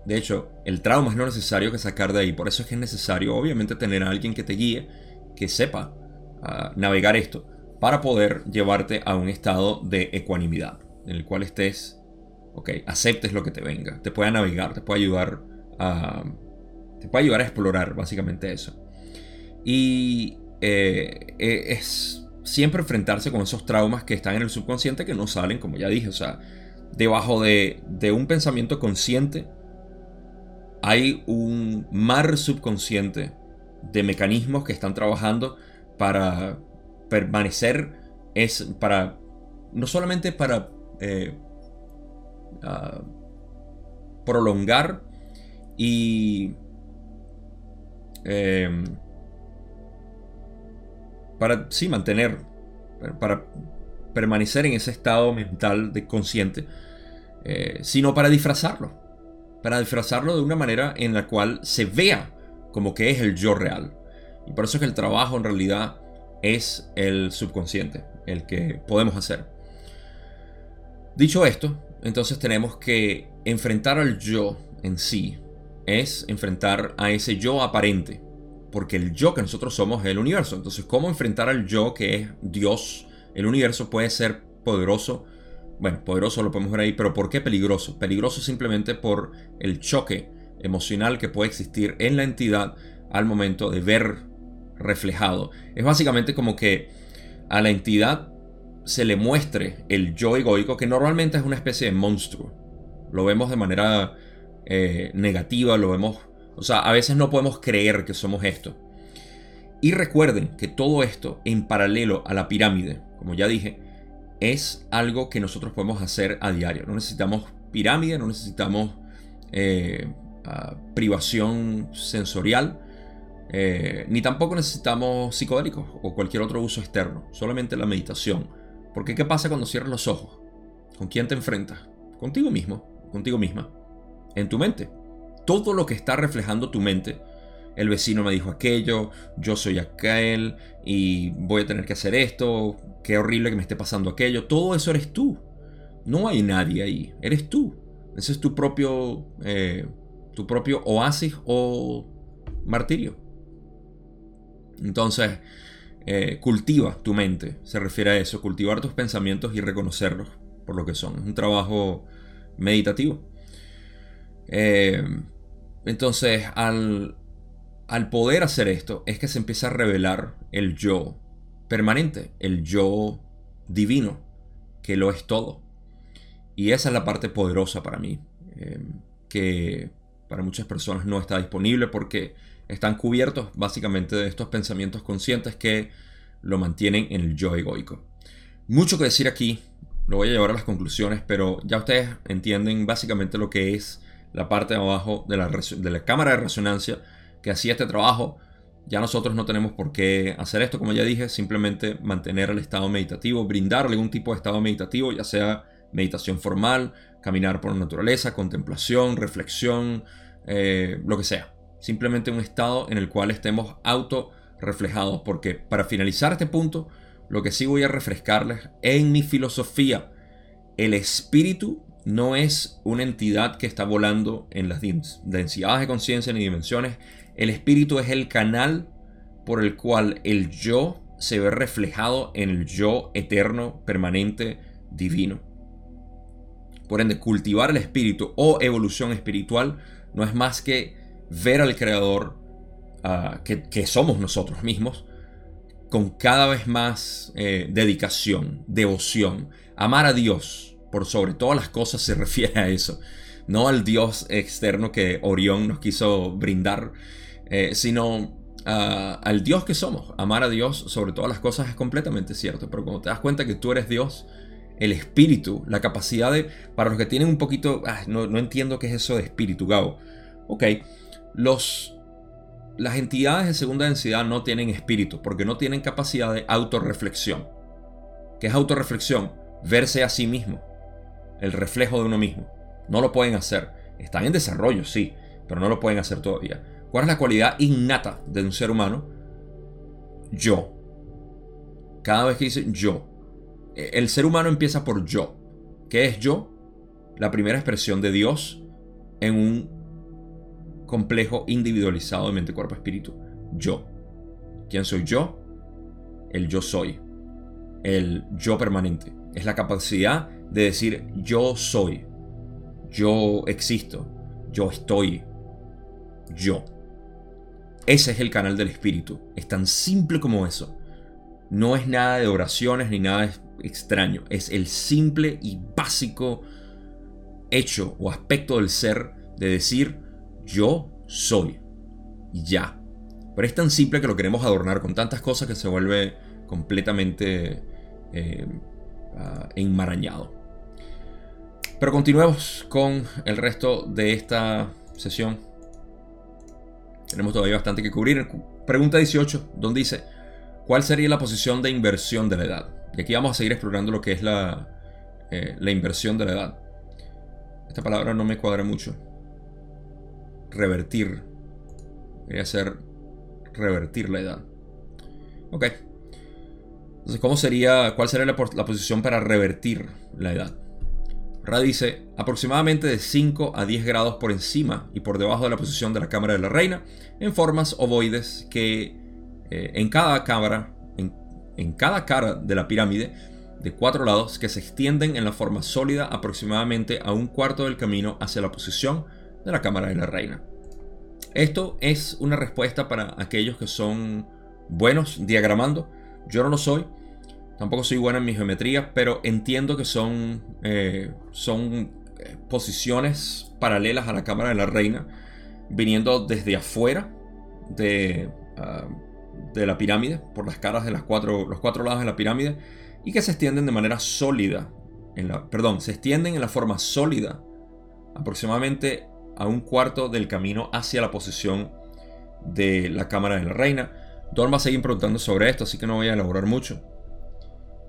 De hecho, el trauma es no necesario que sacar de ahí. Por eso es que es necesario, obviamente, tener a alguien que te guíe, que sepa navegar esto, para poder llevarte a un estado de ecuanimidad, en el cual estés, ok, aceptes lo que te venga, te pueda navegar, te pueda ayudar a te puede ayudar a explorar básicamente eso. Y eh, eh, es siempre enfrentarse con esos traumas que están en el subconsciente que no salen, como ya dije, o sea, debajo de, de un pensamiento consciente hay un mar subconsciente de mecanismos que están trabajando para permanecer, es para, no solamente para eh, ah, prolongar y Em, para, sí, mantener, para permanecer en ese estado mental de consciente, eh, sino para disfrazarlo. Para disfrazarlo de una manera en la cual se vea como que es el yo real. Y por eso es que el trabajo en realidad es el subconsciente, el que podemos hacer. Dicho esto, entonces tenemos que enfrentar al yo en sí, es enfrentar a ese yo aparente. Porque el yo que nosotros somos es el universo. Entonces, ¿cómo enfrentar al yo que es Dios? El universo puede ser poderoso. Bueno, poderoso lo podemos ver ahí, pero ¿por qué peligroso? Peligroso simplemente por el choque emocional que puede existir en la entidad al momento de ver reflejado. Es básicamente como que a la entidad se le muestre el yo egoico, que normalmente es una especie de monstruo. Lo vemos de manera eh, negativa, lo vemos, o sea, a veces no podemos creer que somos esto. Y recuerden que todo esto en paralelo a la pirámide, como ya dije, es algo que nosotros podemos hacer a diario. No necesitamos pirámide, no necesitamos eh, privación sensorial, eh, ni tampoco necesitamos psicodélicos o cualquier otro uso externo, solamente la meditación. Porque ¿qué pasa cuando cierras los ojos? ¿Con quién te enfrentas? Contigo mismo, contigo misma en tu mente. Todo lo que está reflejando tu mente. El vecino me dijo aquello, yo soy aquel y voy a tener que hacer esto, qué horrible que me esté pasando aquello. Todo eso eres tú. No hay nadie ahí, eres tú. Ese es tu propio, eh, tu propio oasis o martirio. Entonces, eh, cultiva tu mente, se refiere a eso, cultivar tus pensamientos y reconocerlos por lo que son. Es un trabajo meditativo. Eh, entonces, al, al poder hacer esto, es que se empieza a revelar el yo permanente, el yo divino, que lo es todo. Y esa es la parte poderosa para mí, eh, que para muchas personas no está disponible porque están cubiertos básicamente de estos pensamientos conscientes que lo mantienen en el yo egoico. Mucho que decir aquí, lo voy a llevar a las conclusiones, pero ya ustedes entienden básicamente lo que es la parte de abajo de la, de la cámara de resonancia que hacía este trabajo. Ya nosotros no tenemos por qué hacer esto, como ya dije, simplemente mantener el estado meditativo, brindarle algún tipo de estado meditativo, ya sea meditación formal, caminar por la naturaleza, contemplación, reflexión, eh, lo que sea. Simplemente un estado en el cual estemos auto reflejados, porque para finalizar este punto, lo que sí voy a refrescarles en mi filosofía, el espíritu no es una entidad que está volando en las densidades de conciencia ni dimensiones. El espíritu es el canal por el cual el yo se ve reflejado en el yo eterno, permanente, divino. Por ende, cultivar el espíritu o evolución espiritual no es más que ver al Creador ah, que, somos nosotros mismos con cada vez más eh, dedicación, devoción. Amar a Dios por sobre todas las cosas se refiere a eso. No al Dios externo que Orión nos quiso brindar, eh, sino al Dios que somos. Amar a Dios sobre todas las cosas es completamente cierto, pero cuando te das cuenta que tú eres Dios, el espíritu, la capacidad de, para los que tienen un poquito, ah, no, entiendo qué es eso de espíritu, Gabo. Ok, las entidades de segunda densidad no tienen espíritu porque no tienen capacidad de autorreflexión. ¿Qué es autorreflexión? Verse a sí mismo, el reflejo de uno mismo. No lo pueden hacer. Están en desarrollo, sí, pero no lo pueden hacer todavía. ¿Cuál es la cualidad innata de un ser humano? Yo. Cada vez que dice yo. E, el ser humano empieza por yo. ¿Qué es yo? La primera expresión de Dios en un complejo individualizado de mente, cuerpo, espíritu. Yo. ¿Quién soy yo? El yo soy. El yo permanente. Es la capacidad de decir yo soy. Yo existo. Yo estoy. Yo. Ese es el canal del Espíritu. Es tan simple como eso. No es nada de oraciones ni nada extraño. Es el simple y básico hecho o aspecto del ser de decir yo soy. Ya. Pero es tan simple que lo queremos adornar con tantas cosas que se vuelve completamente eh, ah, enmarañado. Pero continuemos con el resto de esta sesión tenemos todavía bastante que cubrir. Pregunta 18, donde dice, ¿cuál sería la posición de inversión de la edad? Y aquí vamos a seguir explorando lo que es la, eh, la inversión de la edad. Esta palabra no me cuadra mucho. Revertir. Quería ser revertir la edad. Ok. Entonces, ¿cómo sería, cuál sería la, la posición para revertir la edad? Ra dice aproximadamente de 5 a 10 grados por encima y por debajo de la posición de la cámara de la reina, en formas ovoides que eh, en cada cámara, en, en cada cara de la pirámide, de cuatro lados que se extienden en la forma sólida aproximadamente a un cuarto del camino hacia la posición de la cámara de la reina. Esto es una respuesta para aquellos que son buenos diagramando. Yo no lo soy, Tampoco soy bueno en mi geometría, pero entiendo que son, eh, son eh, posiciones paralelas a la cámara de la reina, viniendo desde afuera de, ah, de la pirámide, por las caras de las cuatro, los cuatro lados de la pirámide, y que se extienden de manera sólida, perdón, se extienden en la forma sólida, aproximadamente a un cuarto del camino hacia la posición de la cámara de la reina. Dorm va a seguir preguntando sobre esto, así que no voy a elaborar mucho.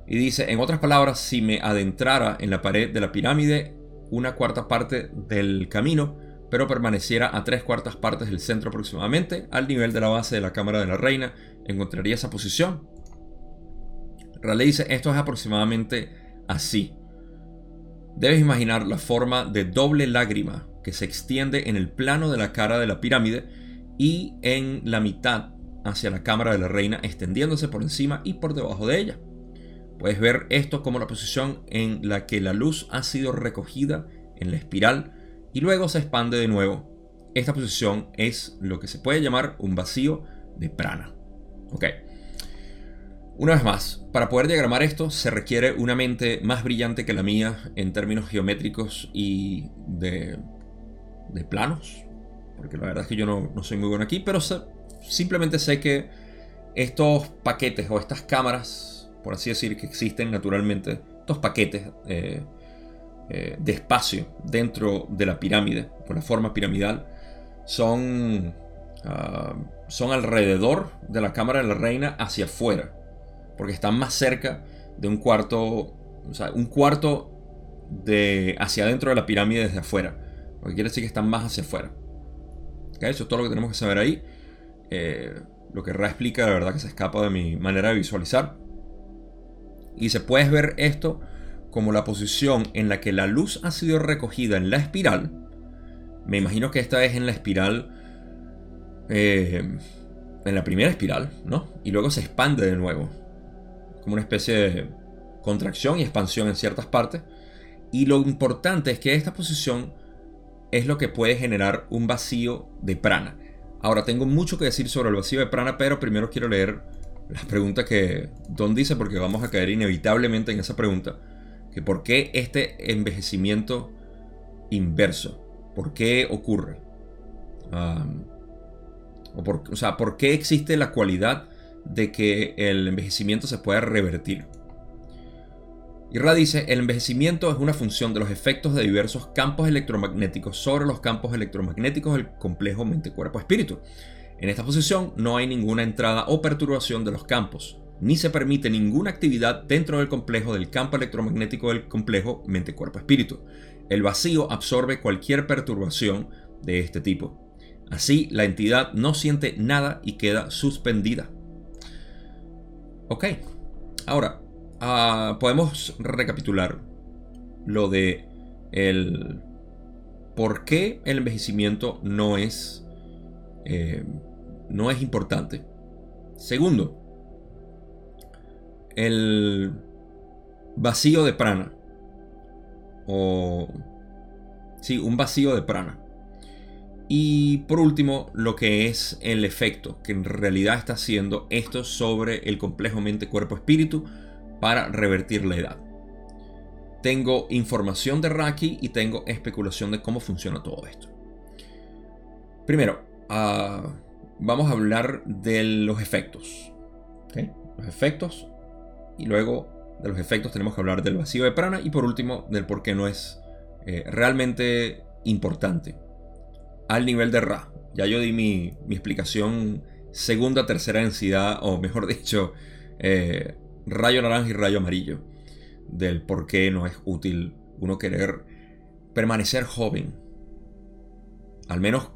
Y dice, en otras palabras, si me adentrara en la pared de la pirámide una cuarta parte del camino, pero permaneciera a tres cuartas partes del centro aproximadamente, al nivel de la base de la cámara de la reina, encontraría esa posición. Raleigh dice, esto es aproximadamente así. Debes imaginar la forma de doble lágrima que se extiende en el plano de la cara de la pirámide y en la mitad hacia la cámara de la reina, extendiéndose por encima y por debajo de ella. Puedes ver esto como la posición en la que la luz ha sido recogida en la espiral y luego se expande de nuevo. Esta posición es lo que se puede llamar un vacío de prana. Ok. Una vez más, para poder diagramar esto se requiere una mente más brillante que la mía en términos geométricos y de, de planos. Porque la verdad es que yo no, soy muy bueno aquí, pero simplemente sé que estos paquetes o estas cámaras por así decir, que existen naturalmente estos paquetes eh, eh, de espacio dentro de la pirámide, con la forma piramidal, son, ah, son alrededor de la cámara de la reina hacia afuera, porque están más cerca de un cuarto, o sea, un cuarto de hacia adentro de la pirámide desde afuera, lo que quiere decir que están más hacia afuera. Eso es todo lo que tenemos que saber ahí. Eh, lo que Ra explica, la verdad que se escapa de mi manera de visualizar. Y se puede ver esto como la posición en la que la luz ha sido recogida en la espiral. Me imagino que esta es en la espiral eh, en la primera espiral, ¿no? Y luego se expande de nuevo, como una especie de contracción y expansión en ciertas partes. Y lo importante es que esta posición es lo que puede generar un vacío de prana. Ahora tengo mucho que decir sobre el vacío de prana, pero primero quiero leer la pregunta que Don dice, porque vamos a caer inevitablemente en esa pregunta, que por qué este envejecimiento inverso, por qué ocurre, o, o sea, por qué existe la cualidad de que el envejecimiento se pueda revertir. Y Ra dice, el envejecimiento es una función de los efectos de diversos campos electromagnéticos sobre los campos electromagnéticos del complejo mente-cuerpo-espíritu. En esta posición no hay ninguna entrada o perturbación de los campos, ni se permite ninguna actividad dentro del complejo del campo electromagnético del complejo mente-cuerpo-espíritu. El vacío absorbe cualquier perturbación de este tipo. Así, la entidad no siente nada y queda suspendida. Ok, ahora, Ah, podemos recapitular lo de el por qué el envejecimiento no es eh, no es importante. Segundo, el vacío de prana o sí, un vacío de prana. Y por último, lo que es el efecto que en realidad está haciendo esto sobre el complejo mente-cuerpo-espíritu para revertir la edad. Tengo información de Raki y tengo especulación de cómo funciona todo esto. Primero, ah, vamos a hablar de los efectos. Los efectos. Y luego de los efectos tenemos que hablar del vacío de prana. Y por último, del por qué no es eh, realmente importante. Al nivel de Ra. Ya yo di mi, explicación segunda, tercera densidad, o mejor dicho, eh, rayo naranja y rayo amarillo del por qué no es útil uno querer permanecer joven. Al menos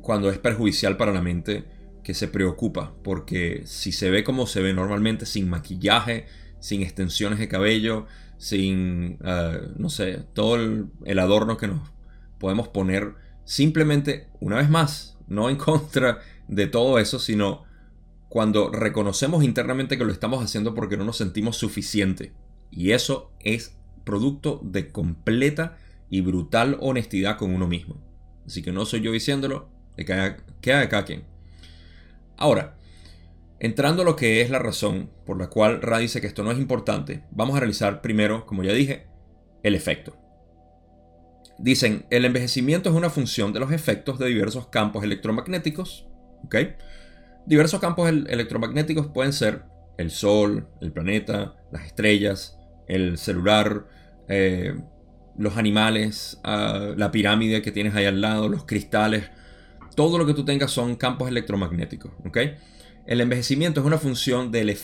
cuando es perjudicial para la mente que se preocupa, porque si se ve como se ve normalmente, sin maquillaje, sin extensiones de cabello, sin, eh, no sé, todo el, adorno que nos podemos poner, simplemente, una vez más, no en contra de todo eso, sino cuando reconocemos internamente que lo estamos haciendo porque no nos sentimos suficiente. Y eso es producto de completa y brutal honestidad con uno mismo. Así que no soy yo diciéndolo, queda de cada quien. Ahora, entrando a lo que es la razón por la cual Ra dice que esto no es importante, vamos a realizar primero, como ya dije, el efecto. Dicen, el envejecimiento es una función de los efectos de diversos campos electromagnéticos, ¿ok? Diversos campos electromagnéticos pueden ser el Sol, el planeta, las estrellas, el celular, eh, los animales, ah, la pirámide que tienes ahí al lado, los cristales. Todo lo que tú tengas son campos electromagnéticos. El envejecimiento es una función de,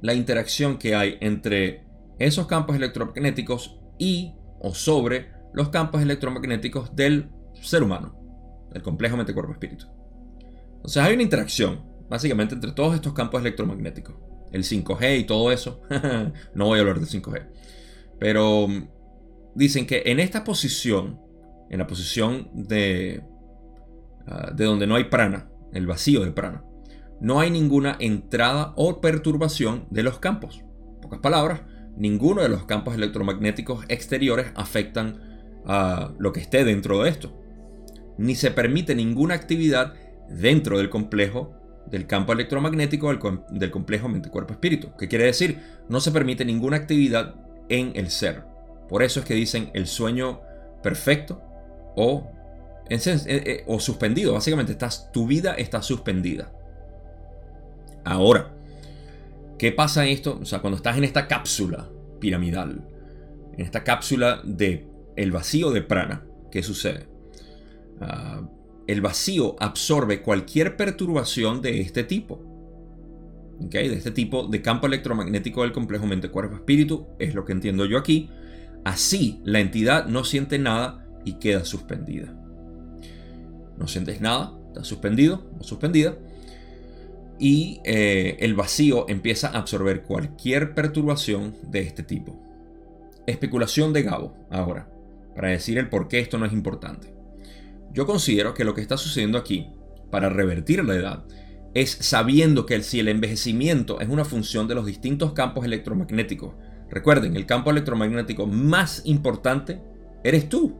la interacción que hay entre esos campos electromagnéticos y o sobre los campos electromagnéticos del ser humano el complejo mente-cuerpo-espíritu. Entonces hay una interacción, básicamente, entre todos estos campos electromagnéticos. El 5G y todo eso. no voy a hablar del 5G. Pero mm, dicen que en esta posición, en la posición de, ah, de donde no hay prana, el vacío de prana, no hay ninguna entrada o perturbación de los campos. En pocas palabras, ninguno de los campos electromagnéticos exteriores afectan a lo que esté dentro de esto ni se permite ninguna actividad dentro del complejo del campo electromagnético del, complejo mente-cuerpo-espíritu. ¿Qué quiere decir? No se permite ninguna actividad en el ser. Por eso es que dicen el sueño perfecto o, eh, eh, o suspendido. Básicamente estás, tu vida está suspendida. Ahora, ¿qué pasa en esto? O sea, cuando estás en esta cápsula piramidal, en esta cápsula de el vacío de prana, ¿qué sucede? Ah, el vacío absorbe cualquier perturbación de este tipo. De este tipo de campo electromagnético del complejo mente-cuerpo-espíritu, es lo que entiendo yo aquí. Así, la entidad no siente nada y queda suspendida. No sientes nada, está suspendido o suspendida. Y eh, el vacío empieza a absorber cualquier perturbación de este tipo. Especulación de Gabo, ahora, para decir el por qué esto no es importante. Yo considero que lo que está sucediendo aquí, para revertir la edad, es sabiendo que si el envejecimiento es una función de los distintos campos electromagnéticos. Recuerden, el campo electromagnético más importante eres tú.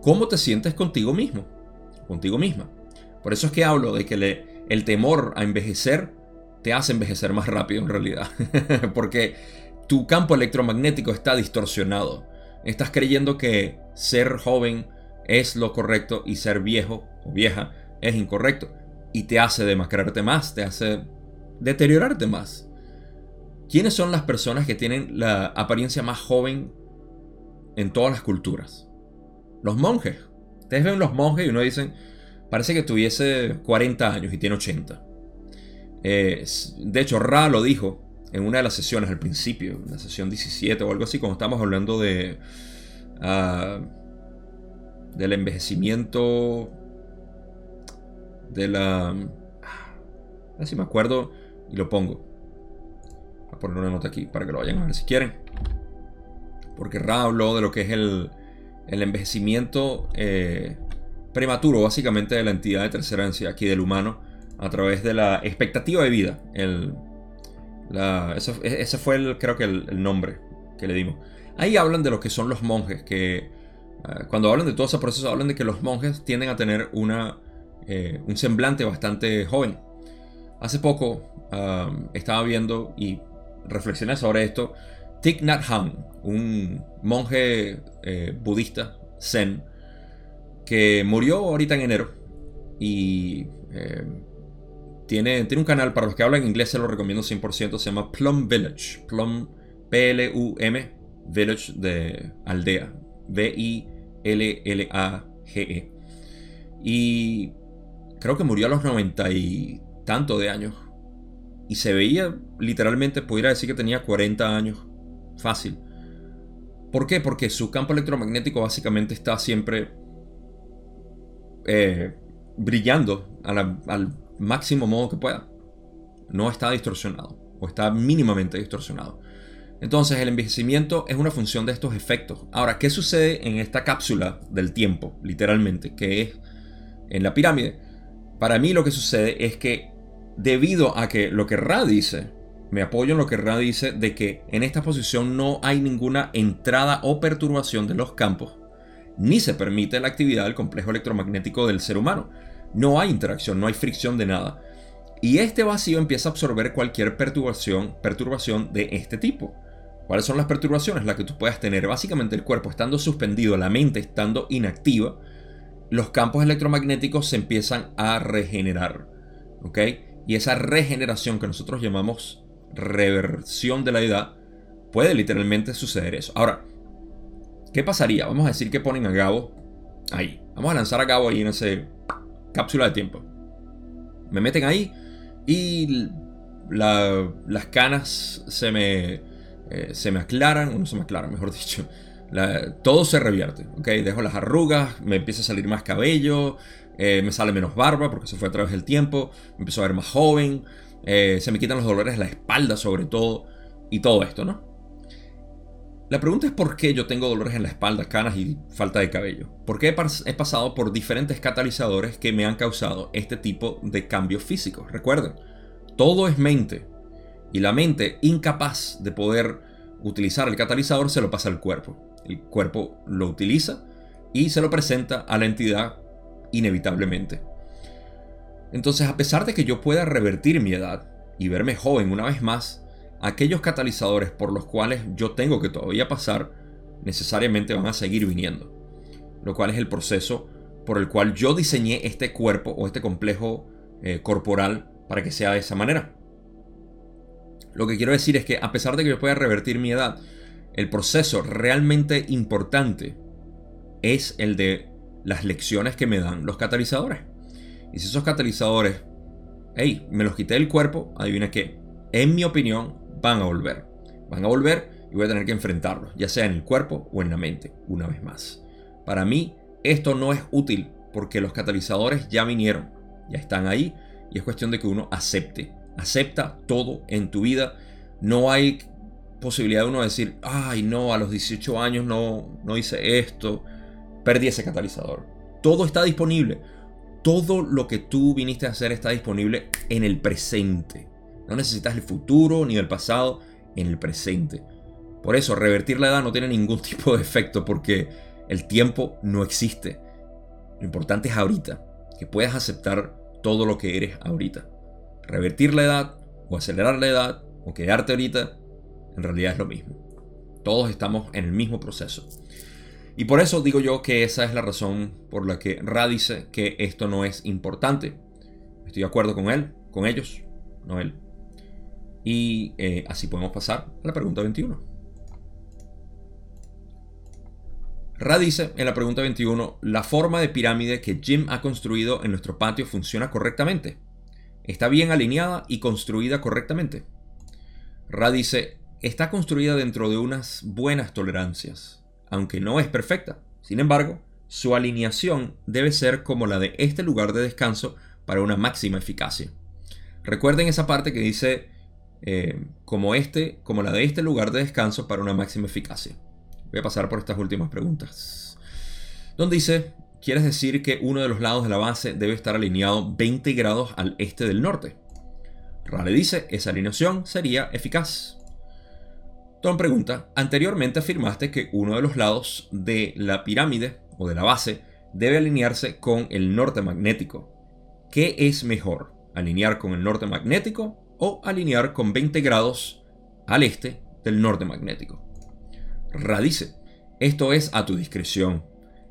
¿Cómo te sientes contigo mismo? Contigo misma. Por eso es que hablo de que el temor a envejecer te hace envejecer más rápido en realidad. Porque tu campo electromagnético está distorsionado. Estás creyendo que ser joven es lo correcto y ser viejo o vieja es incorrecto y te hace demacrarte más, te hace deteriorarte más. ¿Quiénes son las personas que tienen la apariencia más joven en todas las culturas? Los monjes. Ustedes ven los monjes y uno dicen, parece que tuviese 40 años y tiene 80. de hecho, Ra lo dijo en una de las sesiones al principio, en la sesión 17 o algo así, cuando estamos hablando de ah, del envejecimiento de la... A ver si me acuerdo y lo pongo. Voy a poner una nota aquí para que lo vayan a ver si quieren. Porque Ra habló de lo que es el, el envejecimiento eh, prematuro, básicamente, de la entidad de tercera densidad aquí del humano, a través de la expectativa de vida. El, ese, fue, el, creo que, el, nombre que le dimos. Ahí hablan de lo que son los monjes, que cuando hablan de todo ese proceso, hablan de que los monjes tienden a tener una eh, un semblante bastante joven. Hace poco estaba viendo y reflexioné sobre esto. Thich Nhat Hanh, un monje eh, budista zen, que murió ahorita en enero y eh, tiene, tiene un canal, para los que hablan inglés se lo recomiendo 100%, se llama Plum Village, Plum, P-L-U-M, Village de aldea, V-I-L-L-A-G-E. Y creo que murió a los noventa y tanto de años. Y se veía, literalmente, pudiera decir que tenía 40 años. Fácil. ¿Por qué? Porque su campo electromagnético básicamente está siempre eh, brillando al máximo modo que pueda. No está distorsionado. O está mínimamente distorsionado. Entonces el envejecimiento es una función de estos efectos. Ahora, ¿qué sucede en esta cápsula del tiempo, literalmente? Que es en la pirámide para mí lo que sucede es que debido a que lo que Ra dice, me apoyo en lo que Ra dice de que en esta posición no hay ninguna entrada o perturbación de los campos, ni se permite la actividad del complejo electromagnético del ser humano. No hay interacción, no hay fricción de nada. Y este vacío empieza a absorber cualquier perturbación, perturbación de este tipo. ¿Cuáles son las perturbaciones? Las que tú puedas tener. Básicamente el cuerpo estando suspendido, la mente estando inactiva, los campos electromagnéticos se empiezan a regenerar. ¿Ok? Y esa regeneración que nosotros llamamos reversión de la edad puede literalmente suceder eso. Ahora, ¿qué pasaría? Vamos a decir que ponen a Gabo ahí. Vamos a lanzar a Gabo ahí en esa cápsula de tiempo. Me meten ahí y las canas se me, eh, se me aclaran, o no se me aclaran, mejor dicho todo se revierte, ¿ok? Dejo las arrugas, me empieza a salir más cabello, eh, me sale menos barba porque se fue a través del tiempo, me empiezo a ver más joven, eh, se me quitan los dolores de la espalda sobre todo y todo esto, ¿no? La pregunta es por qué yo tengo dolores en la espalda, canas y falta de cabello. Porque he, he pasado por diferentes catalizadores que me han causado este tipo de cambios físicos. Recuerden, todo es mente. Y la mente, incapaz de poder utilizar el catalizador, se lo pasa al cuerpo el cuerpo lo utiliza y se lo presenta a la entidad inevitablemente. Entonces, a pesar de que yo pueda revertir mi edad y verme joven una vez más, aquellos catalizadores por los cuales yo tengo que todavía pasar necesariamente van a seguir viniendo. Lo cual es el proceso por el cual yo diseñé este cuerpo o este complejo eh, corporal para que sea de esa manera. Lo que quiero decir es que a pesar de que yo pueda revertir mi edad, el proceso realmente importante es el de las lecciones que me dan los catalizadores. Y si esos catalizadores, hey, me los quité del cuerpo, adivina qué, en mi opinión, van a volver. Van a volver y voy a tener que enfrentarlos, ya sea en el cuerpo o en la mente, una vez más. Para mí, esto no es útil porque los catalizadores ya vinieron, ya están ahí y es cuestión de que uno acepte. Acepta todo en tu vida. No hay posibilidad de uno decir, ay no, a los 18 años no, no hice esto, perdí ese catalizador. Todo está disponible. Todo lo que tú viniste a hacer está disponible en el presente. No necesitas el futuro ni el pasado, en el presente. Por eso, revertir la edad no tiene ningún tipo de efecto porque el tiempo no existe. Lo importante es ahorita, que puedas aceptar todo lo que eres ahorita. Revertir la edad o acelerar la edad o quedarte ahorita, en realidad es lo mismo. Todos estamos en el mismo proceso. Y por eso digo yo que esa es la razón por la que Ra dice que esto no es importante. Estoy de acuerdo con él, con ellos, no él. Y eh, así podemos pasar a la pregunta 21. Ra dice en la pregunta 21, ¿la forma de pirámide que Jim ha construido en nuestro patio funciona correctamente? ¿Está bien alineada y construida correctamente? Ra dice, está construida dentro de unas buenas tolerancias aunque no es perfecta. Sin embargo, su alineación debe ser como la de este lugar de descanso para una máxima eficacia. Recuerden esa parte que dice eh, como este, como la de este lugar de descanso para una máxima eficacia. Voy a pasar por estas últimas preguntas. Donde dice, ¿quieres decir que uno de los lados de la base debe estar alineado 20 grados al este del norte? Rale dice, esa alineación sería eficaz. Tom pregunta, anteriormente afirmaste que uno de los lados de la pirámide o de la base debe alinearse con el norte magnético. ¿Qué es mejor? ¿Alinear con el norte magnético o alinear con 20 grados al este del norte magnético? Radice, esto es a tu discreción.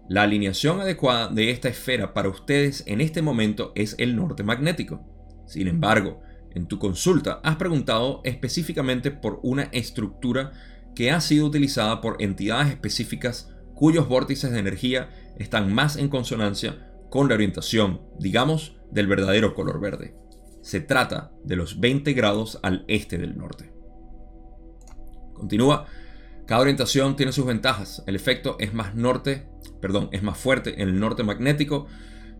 La alineación adecuada de esta esfera para ustedes en este momento es el norte magnético. Sin embargo, en tu consulta has preguntado específicamente por una estructura que ha sido utilizada por entidades específicas cuyos vórtices de energía están más en consonancia con la orientación, digamos, del verdadero color verde. Se trata de los 20 grados al este del norte. Continúa. Cada orientación tiene sus ventajas. El efecto es más norte, perdón, es más fuerte en el norte magnético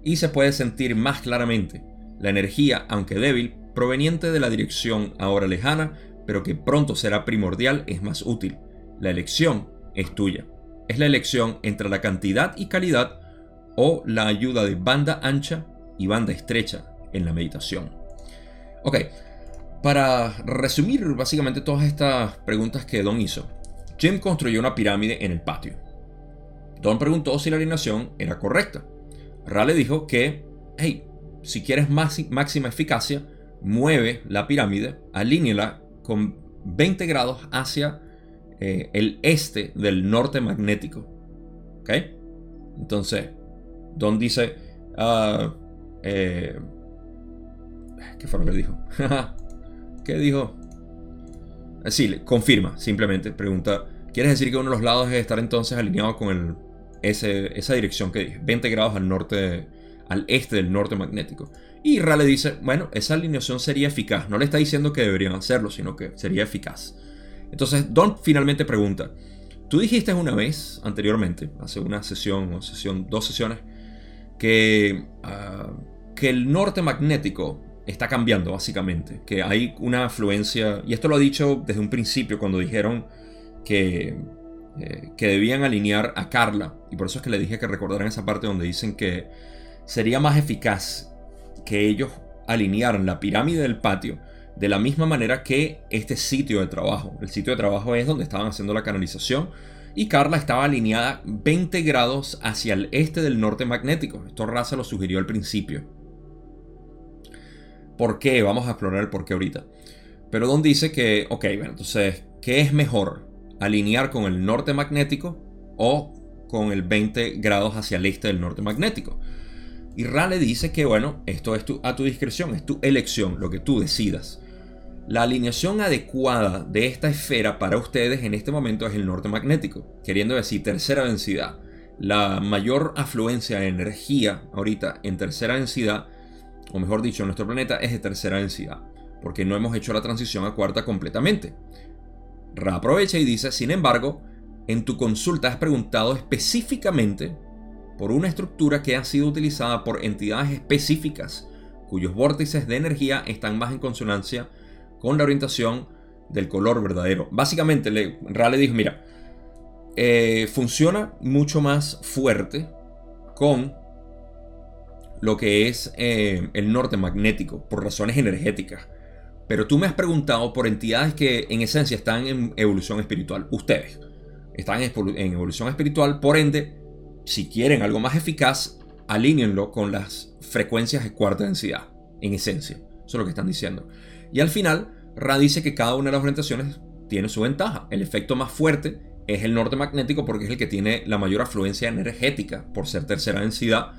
y se puede sentir más claramente. La energía, aunque débil, proveniente de la dirección ahora lejana, pero que pronto será primordial, es más útil. La elección es tuya. Es la elección entre la cantidad y calidad o la ayuda de banda ancha y banda estrecha en la meditación. Ok, para resumir básicamente todas estas preguntas que Don hizo, Jim construyó una pirámide en el patio. Don preguntó si la alineación era correcta. Ra le dijo que, hey, si quieres máxima eficacia, mueve la pirámide, alíñela con 20 grados hacia eh, el este del norte magnético. ¿Ok? Entonces, Don dice, uh, eh, ¿qué fue lo que dijo? ¿Qué dijo? Sí, confirma, simplemente. Pregunta, ¿quieres decir que uno de los lados debe estar entonces alineado con el, esa dirección que dije? 20 grados al norte, al este del norte magnético. Y Ra le dice, bueno, esa alineación sería eficaz. No le está diciendo que deberían hacerlo, sino que sería eficaz. Entonces Don finalmente pregunta, tú dijiste una vez anteriormente, hace una sesión o sesión, dos sesiones, que, ah, que el norte magnético está cambiando básicamente, que hay una afluencia, y esto lo ha dicho desde un principio cuando dijeron que, eh, que debían alinear a Carla, y por eso es que le dije que recordaran esa parte donde dicen que sería más eficaz que ellos alinearan la pirámide del patio de la misma manera que este sitio de trabajo. El sitio de trabajo es donde estaban haciendo la canalización y Carla estaba alineada 20 grados hacia el este del norte magnético. Esto Raza lo sugirió al principio. ¿Por qué? Vamos a explorar el por qué ahorita. Pero Don dice que, ok, bueno, entonces, ¿qué es mejor? ¿Alinear con el norte magnético o con el 20 grados hacia el este del norte magnético? Y Ra le dice que, bueno, esto es a tu discreción, es tu elección, lo que tú decidas. La alineación adecuada de esta esfera para ustedes en este momento es el norte magnético, queriendo decir tercera densidad. La mayor afluencia de energía ahorita en tercera densidad, o mejor dicho, nuestro planeta es de tercera densidad, porque no hemos hecho la transición a cuarta completamente. Ra aprovecha y dice, sin embargo, en tu consulta has preguntado específicamente por una estructura que ha sido utilizada por entidades específicas cuyos vórtices de energía están más en consonancia con la orientación del color verdadero. Básicamente, le, le dijo, mira, eh, funciona mucho más fuerte con lo que es eh, el norte magnético por razones energéticas. Pero tú me has preguntado por entidades que en esencia están en evolución espiritual. Ustedes están en evolución espiritual, por ende, si quieren algo más eficaz, alínenlo con las frecuencias de cuarta densidad, en esencia. Eso es lo que están diciendo. Y al final, Ra dice que cada una de las orientaciones tiene su ventaja. El efecto más fuerte es el norte magnético porque es el que tiene la mayor afluencia energética por ser tercera densidad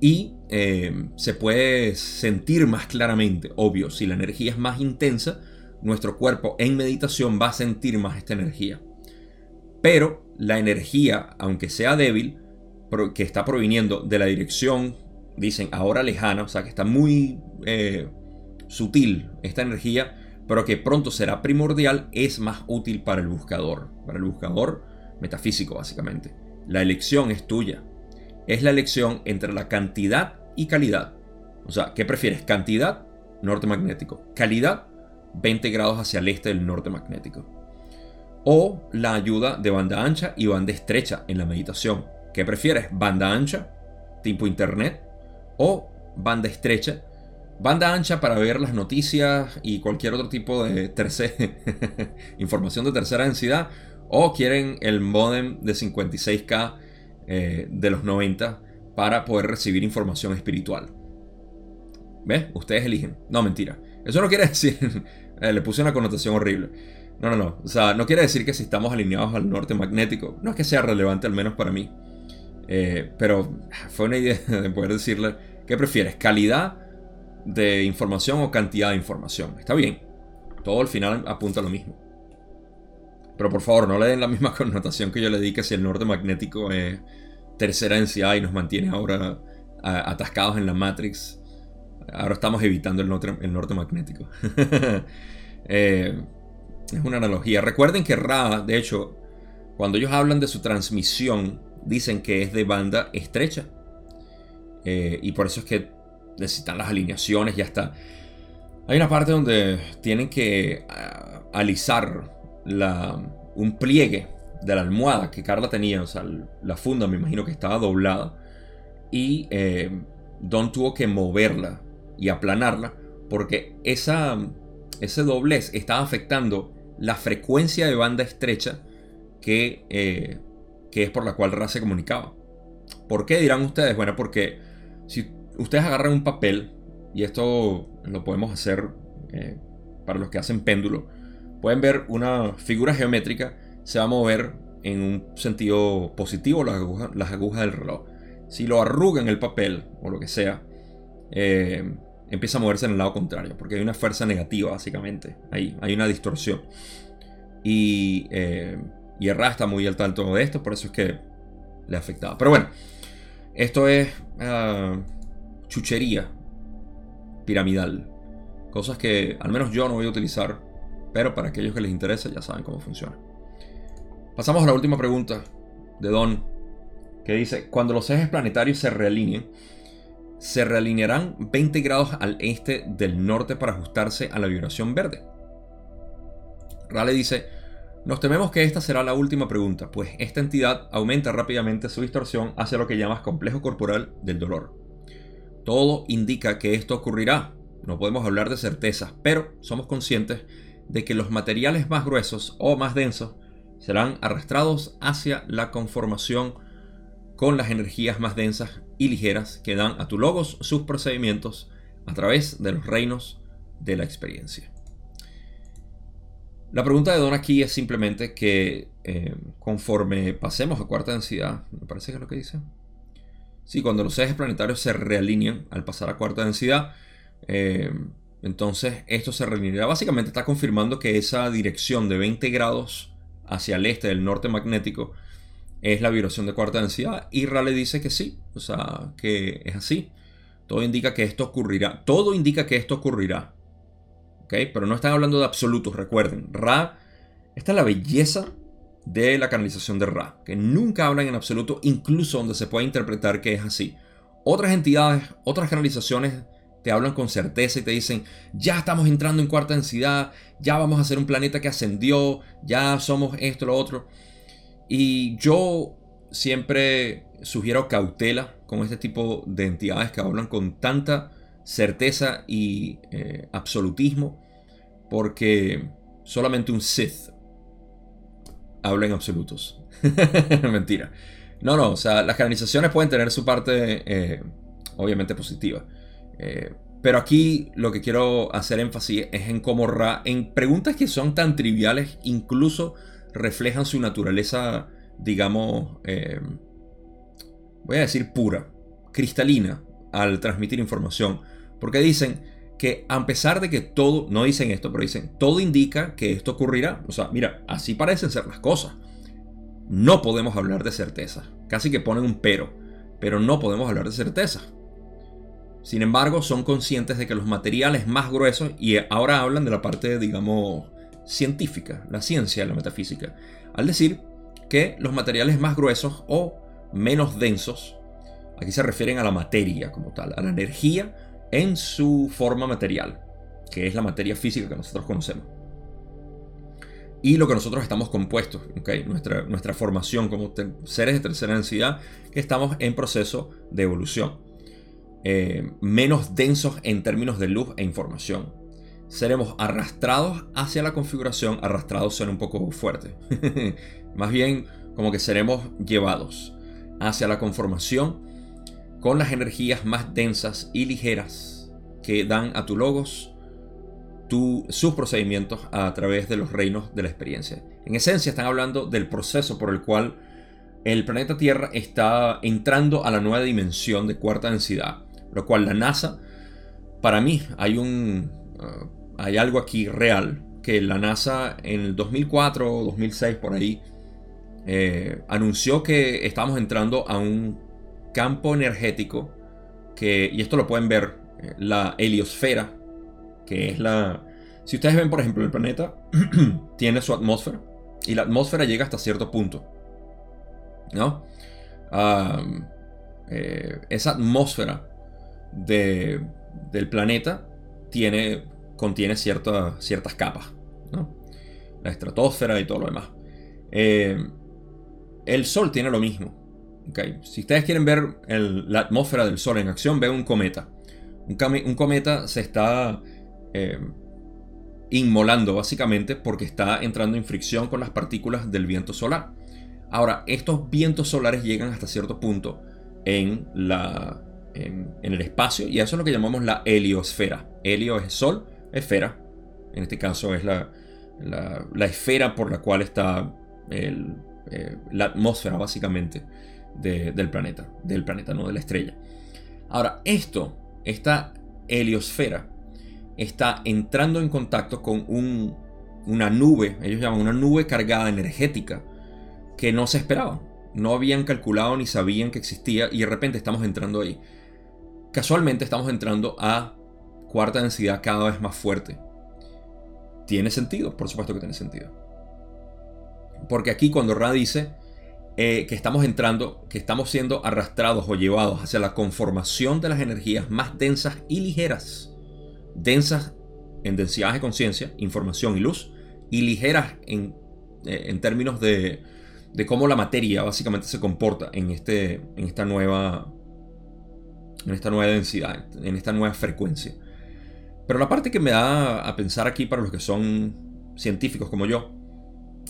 y eh, se puede sentir más claramente, obvio, si la energía es más intensa, nuestro cuerpo en meditación va a sentir más esta energía. Pero la energía, aunque sea débil, que está proviniendo de la dirección, dicen ahora lejana, o sea que está muy eh, sutil esta energía, pero que pronto será primordial, es más útil para el buscador, para el buscador metafísico básicamente. La elección es tuya. Es la elección entre la cantidad y calidad. O sea, ¿qué prefieres? Cantidad, norte magnético. Calidad, 20 grados hacia el este del norte magnético. O la ayuda de banda ancha y banda estrecha en la meditación. ¿Qué prefieres? ¿Banda ancha, tipo internet? ¿O banda estrecha, Banda ancha para ver las noticias y cualquier otro tipo de información de tercera densidad. O quieren el modem de 56K eh, de los 90 para poder recibir información espiritual. ¿Ves? Ustedes eligen. No, mentira. Eso no quiere decir... Eh, le puse una connotación horrible. No, no, no. O sea, no quiere decir que si estamos alineados al norte magnético, no es que sea relevante al menos para mí. Eh, pero fue una idea de poder decirle, ¿qué prefieres? ¿Calidad de información o cantidad de información. Está bien. Todo al final apunta a lo mismo. Pero por favor, no le den la misma connotación que yo le di que si el norte magnético es tercera densidad y nos mantiene ahora atascados en la Matrix. Ahora estamos evitando el norte, el norte magnético. Eh, es una analogía. Recuerden que Ra, de hecho, cuando ellos hablan de su transmisión, dicen que es de banda estrecha. Eh, y por eso es que necesitan las alineaciones, ya está. Hay una parte donde tienen que ah, alisar la, un pliegue de la almohada que Carla tenía, o sea, la funda me imagino que estaba doblada. Y eh, Don tuvo que moverla y aplanarla porque esa, ese doblez estaba afectando la frecuencia de banda estrecha que, eh, que es por la cual Ra se comunicaba. ¿Por qué dirán ustedes? Bueno, porque si ustedes agarran un papel, y esto lo podemos hacer eh, para los que hacen péndulo, pueden ver una figura geométrica se va a mover en un sentido positivo las agujas, del reloj. Si lo arrugan el papel o lo que sea, eh, empieza a moverse en el lado contrario, porque hay una fuerza negativa básicamente, ahí hay una distorsión. Y, eh, y Erra está muy al tanto de esto, por eso es que le afectaba. Pero bueno, esto es... Ah, chuchería piramidal. Cosas que al menos yo no voy a utilizar, pero para aquellos que les interesa ya saben cómo funciona. Pasamos a la última pregunta de Don, que dice, cuando los ejes planetarios se realineen, se realinearán 20 grados al este del norte para ajustarse a la vibración verde. Rale dice, nos tememos que esta será la última pregunta, pues esta entidad aumenta rápidamente su distorsión hacia lo que llamas complejo corporal del dolor. Todo indica que esto ocurrirá. No podemos hablar de certezas, pero somos conscientes de que los materiales más gruesos o más densos serán arrastrados hacia la conformación con las energías más densas y ligeras que dan a tu logos sus procedimientos a través de los reinos de la experiencia. La pregunta de Don aquí es simplemente que eh, conforme pasemos a cuarta densidad, me parece que es lo que dice, Sí, cuando los ejes planetarios se realinean al pasar a cuarta densidad, eh, entonces esto se realineará. Básicamente está confirmando que esa dirección de 20 grados hacia el este del norte magnético es la vibración de cuarta densidad. Y Raleigh dice que sí, o sea, que es así. Todo indica que esto ocurrirá. Todo indica que esto ocurrirá. ¿Ok? Pero no están hablando de absolutos, recuerden. Ra, esta es la belleza de la canalización de Ra, que nunca hablan en absoluto, incluso donde se puede interpretar que es así. Otras entidades, otras canalizaciones te hablan con certeza y te dicen, ya estamos entrando en cuarta densidad, ya vamos a ser un planeta que ascendió, ya somos esto, lo otro. Y yo siempre sugiero cautela con este tipo de entidades que hablan con tanta certeza y eh, absolutismo, porque solamente un Sith habla en absolutos. Mentira. No, no, o sea, las canalizaciones pueden tener su parte eh, obviamente positiva. Eh, pero aquí lo que quiero hacer énfasis es en cómo Ra, en preguntas que son tan triviales, incluso reflejan su naturaleza, digamos, eh, voy a decir pura, cristalina, al transmitir información. Porque dicen que a pesar de que todo, no dicen esto, pero dicen, todo indica que esto ocurrirá. O sea, mira, así parecen ser las cosas. No podemos hablar de certeza. Casi que ponen un pero. Pero no podemos hablar de certeza. Sin embargo, son conscientes de que los materiales más gruesos, y ahora hablan de la parte, digamos, científica, la ciencia la metafísica, al decir que los materiales más gruesos o menos densos, aquí se refieren a la materia como tal, a la energía en su forma material, que es la materia física que nosotros conocemos. Y lo que nosotros estamos compuestos, nuestra, nuestra formación como seres de tercera densidad, que estamos en proceso de evolución. Eh, menos densos en términos de luz e información. Seremos arrastrados hacia la configuración, arrastrados suena un poco fuerte, más bien como que seremos llevados hacia la conformación con las energías más densas y ligeras que dan a tu logos sus procedimientos a través de los reinos de la experiencia. En esencia están hablando del proceso por el cual el planeta Tierra está entrando a la nueva dimensión de cuarta densidad lo cual la NASA, para mí hay un... Uh, hay algo aquí real, que la NASA en el 2004 o 2006 por ahí eh, anunció que estamos entrando a un campo energético que, y esto lo pueden ver, eh, la heliosfera, que es la... Si ustedes ven, por ejemplo, el planeta tiene su atmósfera y la atmósfera llega hasta cierto punto. ¿No? Eh, esa atmósfera del planeta tiene, contiene ciertas capas, la estratosfera y todo lo demás. Eh, el Sol tiene lo mismo. Si ustedes quieren ver la atmósfera del Sol en acción, vean un cometa. Un, cometa se está eh, inmolando básicamente porque está entrando en fricción con las partículas del viento solar. Ahora, estos vientos solares llegan hasta cierto punto en la, en, el espacio y eso es lo que llamamos la heliosfera. Helio es sol, esfera, en este caso es la, la, esfera por la cual está eh, la atmósfera básicamente del planeta, del planeta, no de la estrella. Ahora, esto, esta heliosfera, está entrando en contacto con un, una nube, ellos llaman una nube cargada energética, que no se esperaba. No habían calculado ni sabían que existía y de repente estamos entrando ahí casualmente estamos entrando a cuarta densidad cada vez más fuerte. ¿Tiene sentido? Por supuesto que tiene sentido. Porque aquí cuando Ra dice eh, que estamos entrando, que estamos siendo arrastrados o llevados hacia la conformación de las energías más densas y ligeras, densas en densidad de conciencia, información y luz, y ligeras en, eh, en términos de, de, cómo la materia básicamente se comporta en, este, en esta nueva en esta nueva densidad, en esta nueva frecuencia. Pero la parte que me da a pensar aquí para los que son científicos como yo,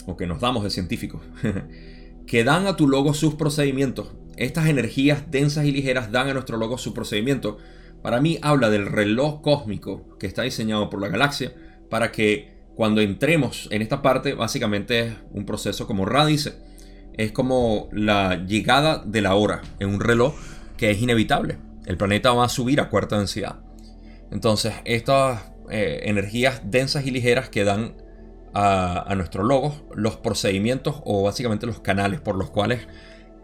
o que nos damos de científicos, que dan a tu logo sus procedimientos. Estas energías densas y ligeras dan a nuestro logo su procedimiento. Para mí habla del reloj cósmico que está diseñado por la galaxia para que cuando entremos en esta parte, básicamente es un proceso como Ra dice, es como la llegada de la hora en un reloj que es inevitable el planeta va a subir a cuarta densidad. Entonces, estas eh, energías densas y ligeras que dan a, nuestro logo los procedimientos o básicamente los canales por los cuales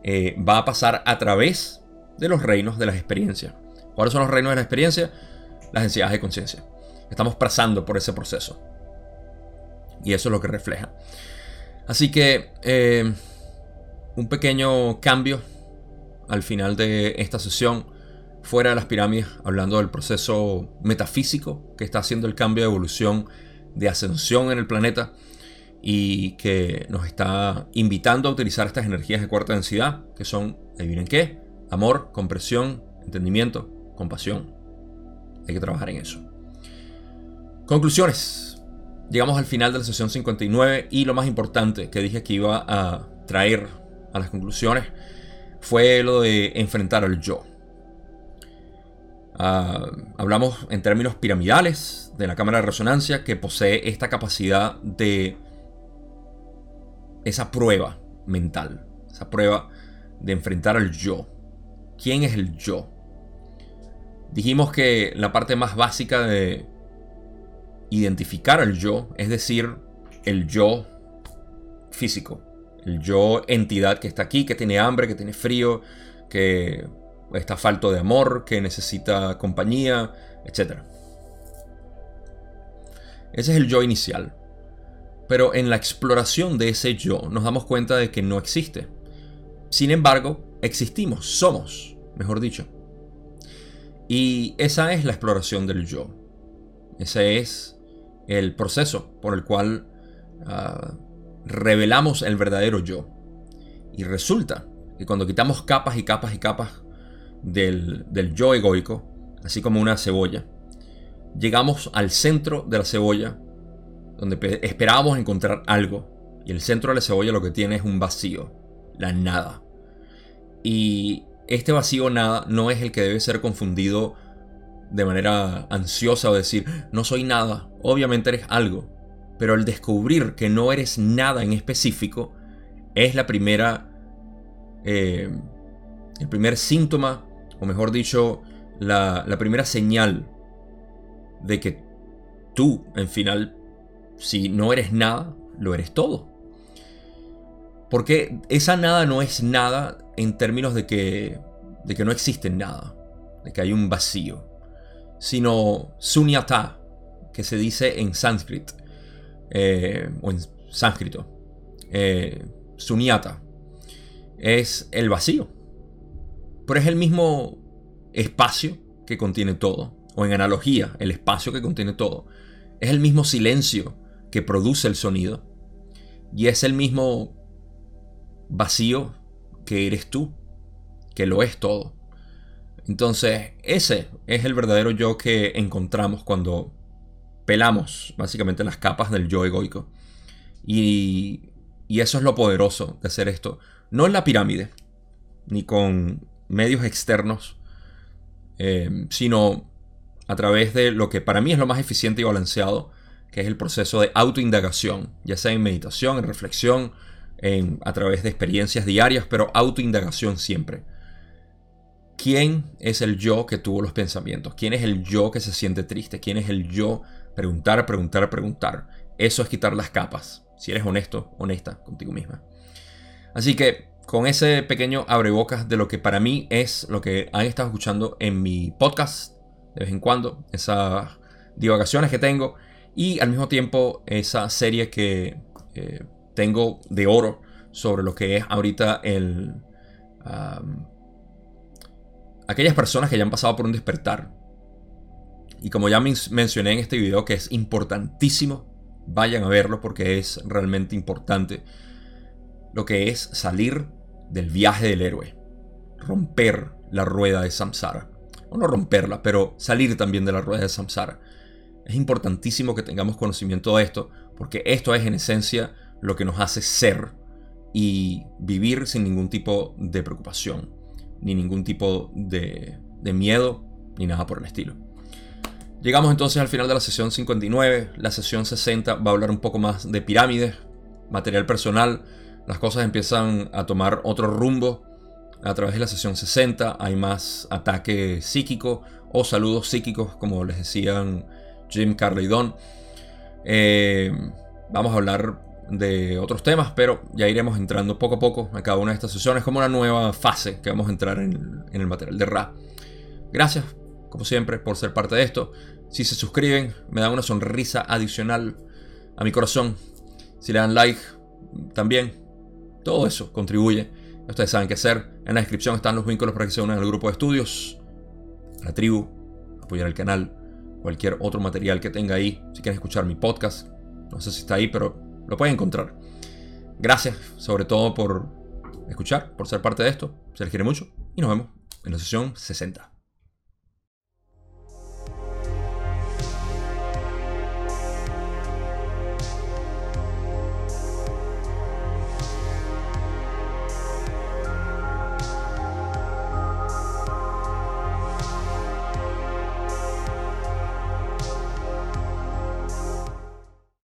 eh, va a pasar a través de los reinos de las experiencias. ¿Cuáles son los reinos de la experiencia? Las densidades de conciencia. Estamos pasando por ese proceso. Y eso es lo que refleja. Así que eh, un pequeño cambio al final de esta sesión fuera de las pirámides, hablando del proceso metafísico que está haciendo el cambio de evolución, de ascensión en el planeta y que nos está invitando a utilizar estas energías de cuarta densidad, que son, adivinen qué, Amor, compresión, entendimiento, compasión. Hay que trabajar en eso. Conclusiones. Llegamos al final de la sesión 59 y lo más importante que dije que iba a traer a las conclusiones fue lo de enfrentar al yo. Ah, hablamos en términos piramidales de la cámara de resonancia que posee esta capacidad de esa prueba mental, esa prueba de enfrentar al yo. ¿Quién es el yo? Dijimos que la parte más básica de identificar al yo, es decir, el yo físico, el yo entidad que está aquí, que tiene hambre, que tiene frío, que está falto de amor, que necesita compañía, etc. Ese es el yo inicial. Pero en la exploración de ese yo nos damos cuenta de que no existe. Sin embargo, existimos, somos, mejor dicho. Y esa es la exploración del yo. Ese es el proceso por el cual ah, revelamos el verdadero yo. Y resulta que cuando quitamos capas y capas y capas del, yo egoico, así como una cebolla, llegamos al centro de la cebolla, donde esperábamos encontrar algo. Y el centro de la cebolla lo que tiene es un vacío, la nada. Y este vacío nada no es el que debe ser confundido de manera ansiosa o decir, no soy nada, obviamente eres algo. Pero el descubrir que no eres nada en específico es la primera, eh, el primer síntoma, o mejor dicho, la, primera señal de que tú, en final, si no eres nada, lo eres todo. Porque esa nada no es nada en términos de que, de que no existe nada, de que hay un vacío, sino sunyata, que se dice en sánscrito, eh, o en sánscrito, eh, sunyata, es el vacío. Pero es el mismo espacio que contiene todo, o en analogía, el espacio que contiene todo. Es el mismo silencio que produce el sonido. Y es el mismo vacío que eres tú, que lo es todo. Entonces, ese es el verdadero yo que encontramos cuando pelamos básicamente las capas del yo egoico. Y, y eso es lo poderoso de hacer esto. No en la pirámide, ni con medios externos, eh, sino a través de lo que para mí es lo más eficiente y balanceado, que es el proceso de autoindagación, ya sea en meditación, en reflexión, a través de experiencias diarias, pero autoindagación siempre. ¿Quién es el yo que tuvo los pensamientos? ¿Quién es el yo que se siente triste? ¿Quién es el yo? Preguntar, preguntar, preguntar. Eso es quitar las capas. Si eres honesto, honesta contigo misma. Así que con ese pequeño abrebocas de lo que para mí es lo que han estado escuchando en mi podcast de vez en cuando, esas divagaciones que tengo y al mismo tiempo esa serie que eh, tengo de oro sobre lo que es ahorita el... aquellas personas que ya han pasado por un despertar. Y como ya mencioné en este video que es importantísimo, vayan a verlo porque es realmente importante. Lo que es salir del viaje del héroe. Romper la rueda de Samsara. O no romperla, pero salir también de la rueda de Samsara. Es importantísimo que tengamos conocimiento de esto, porque esto es en esencia lo que nos hace ser y vivir sin ningún tipo de preocupación, ni ningún tipo de, miedo, ni nada por el estilo. Llegamos entonces al final de la sesión 59. La sesión 60 va a hablar un poco más de pirámides, material personal. Las cosas empiezan a tomar otro rumbo. A través de la sesión 60 hay más ataque psíquico o saludos psíquicos, como les decían Jim Carley Don. Eh, vamos a hablar de otros temas, pero ya iremos entrando poco a poco a cada una de estas sesiones como una nueva fase que vamos a entrar en, el material de Ra. Gracias, como siempre, por ser parte de esto. Si se suscriben, me dan una sonrisa adicional a mi corazón. Si le dan like, también. Todo eso contribuye. Ustedes saben qué hacer. En la descripción están los vínculos para que se unan al grupo de estudios, a la tribu, apoyar el canal, cualquier otro material que tenga ahí. Si quieren escuchar mi podcast, no sé si está ahí, pero lo pueden encontrar. Gracias sobre todo por escuchar, por ser parte de esto. Se les quiere mucho y nos vemos en la sesión 60.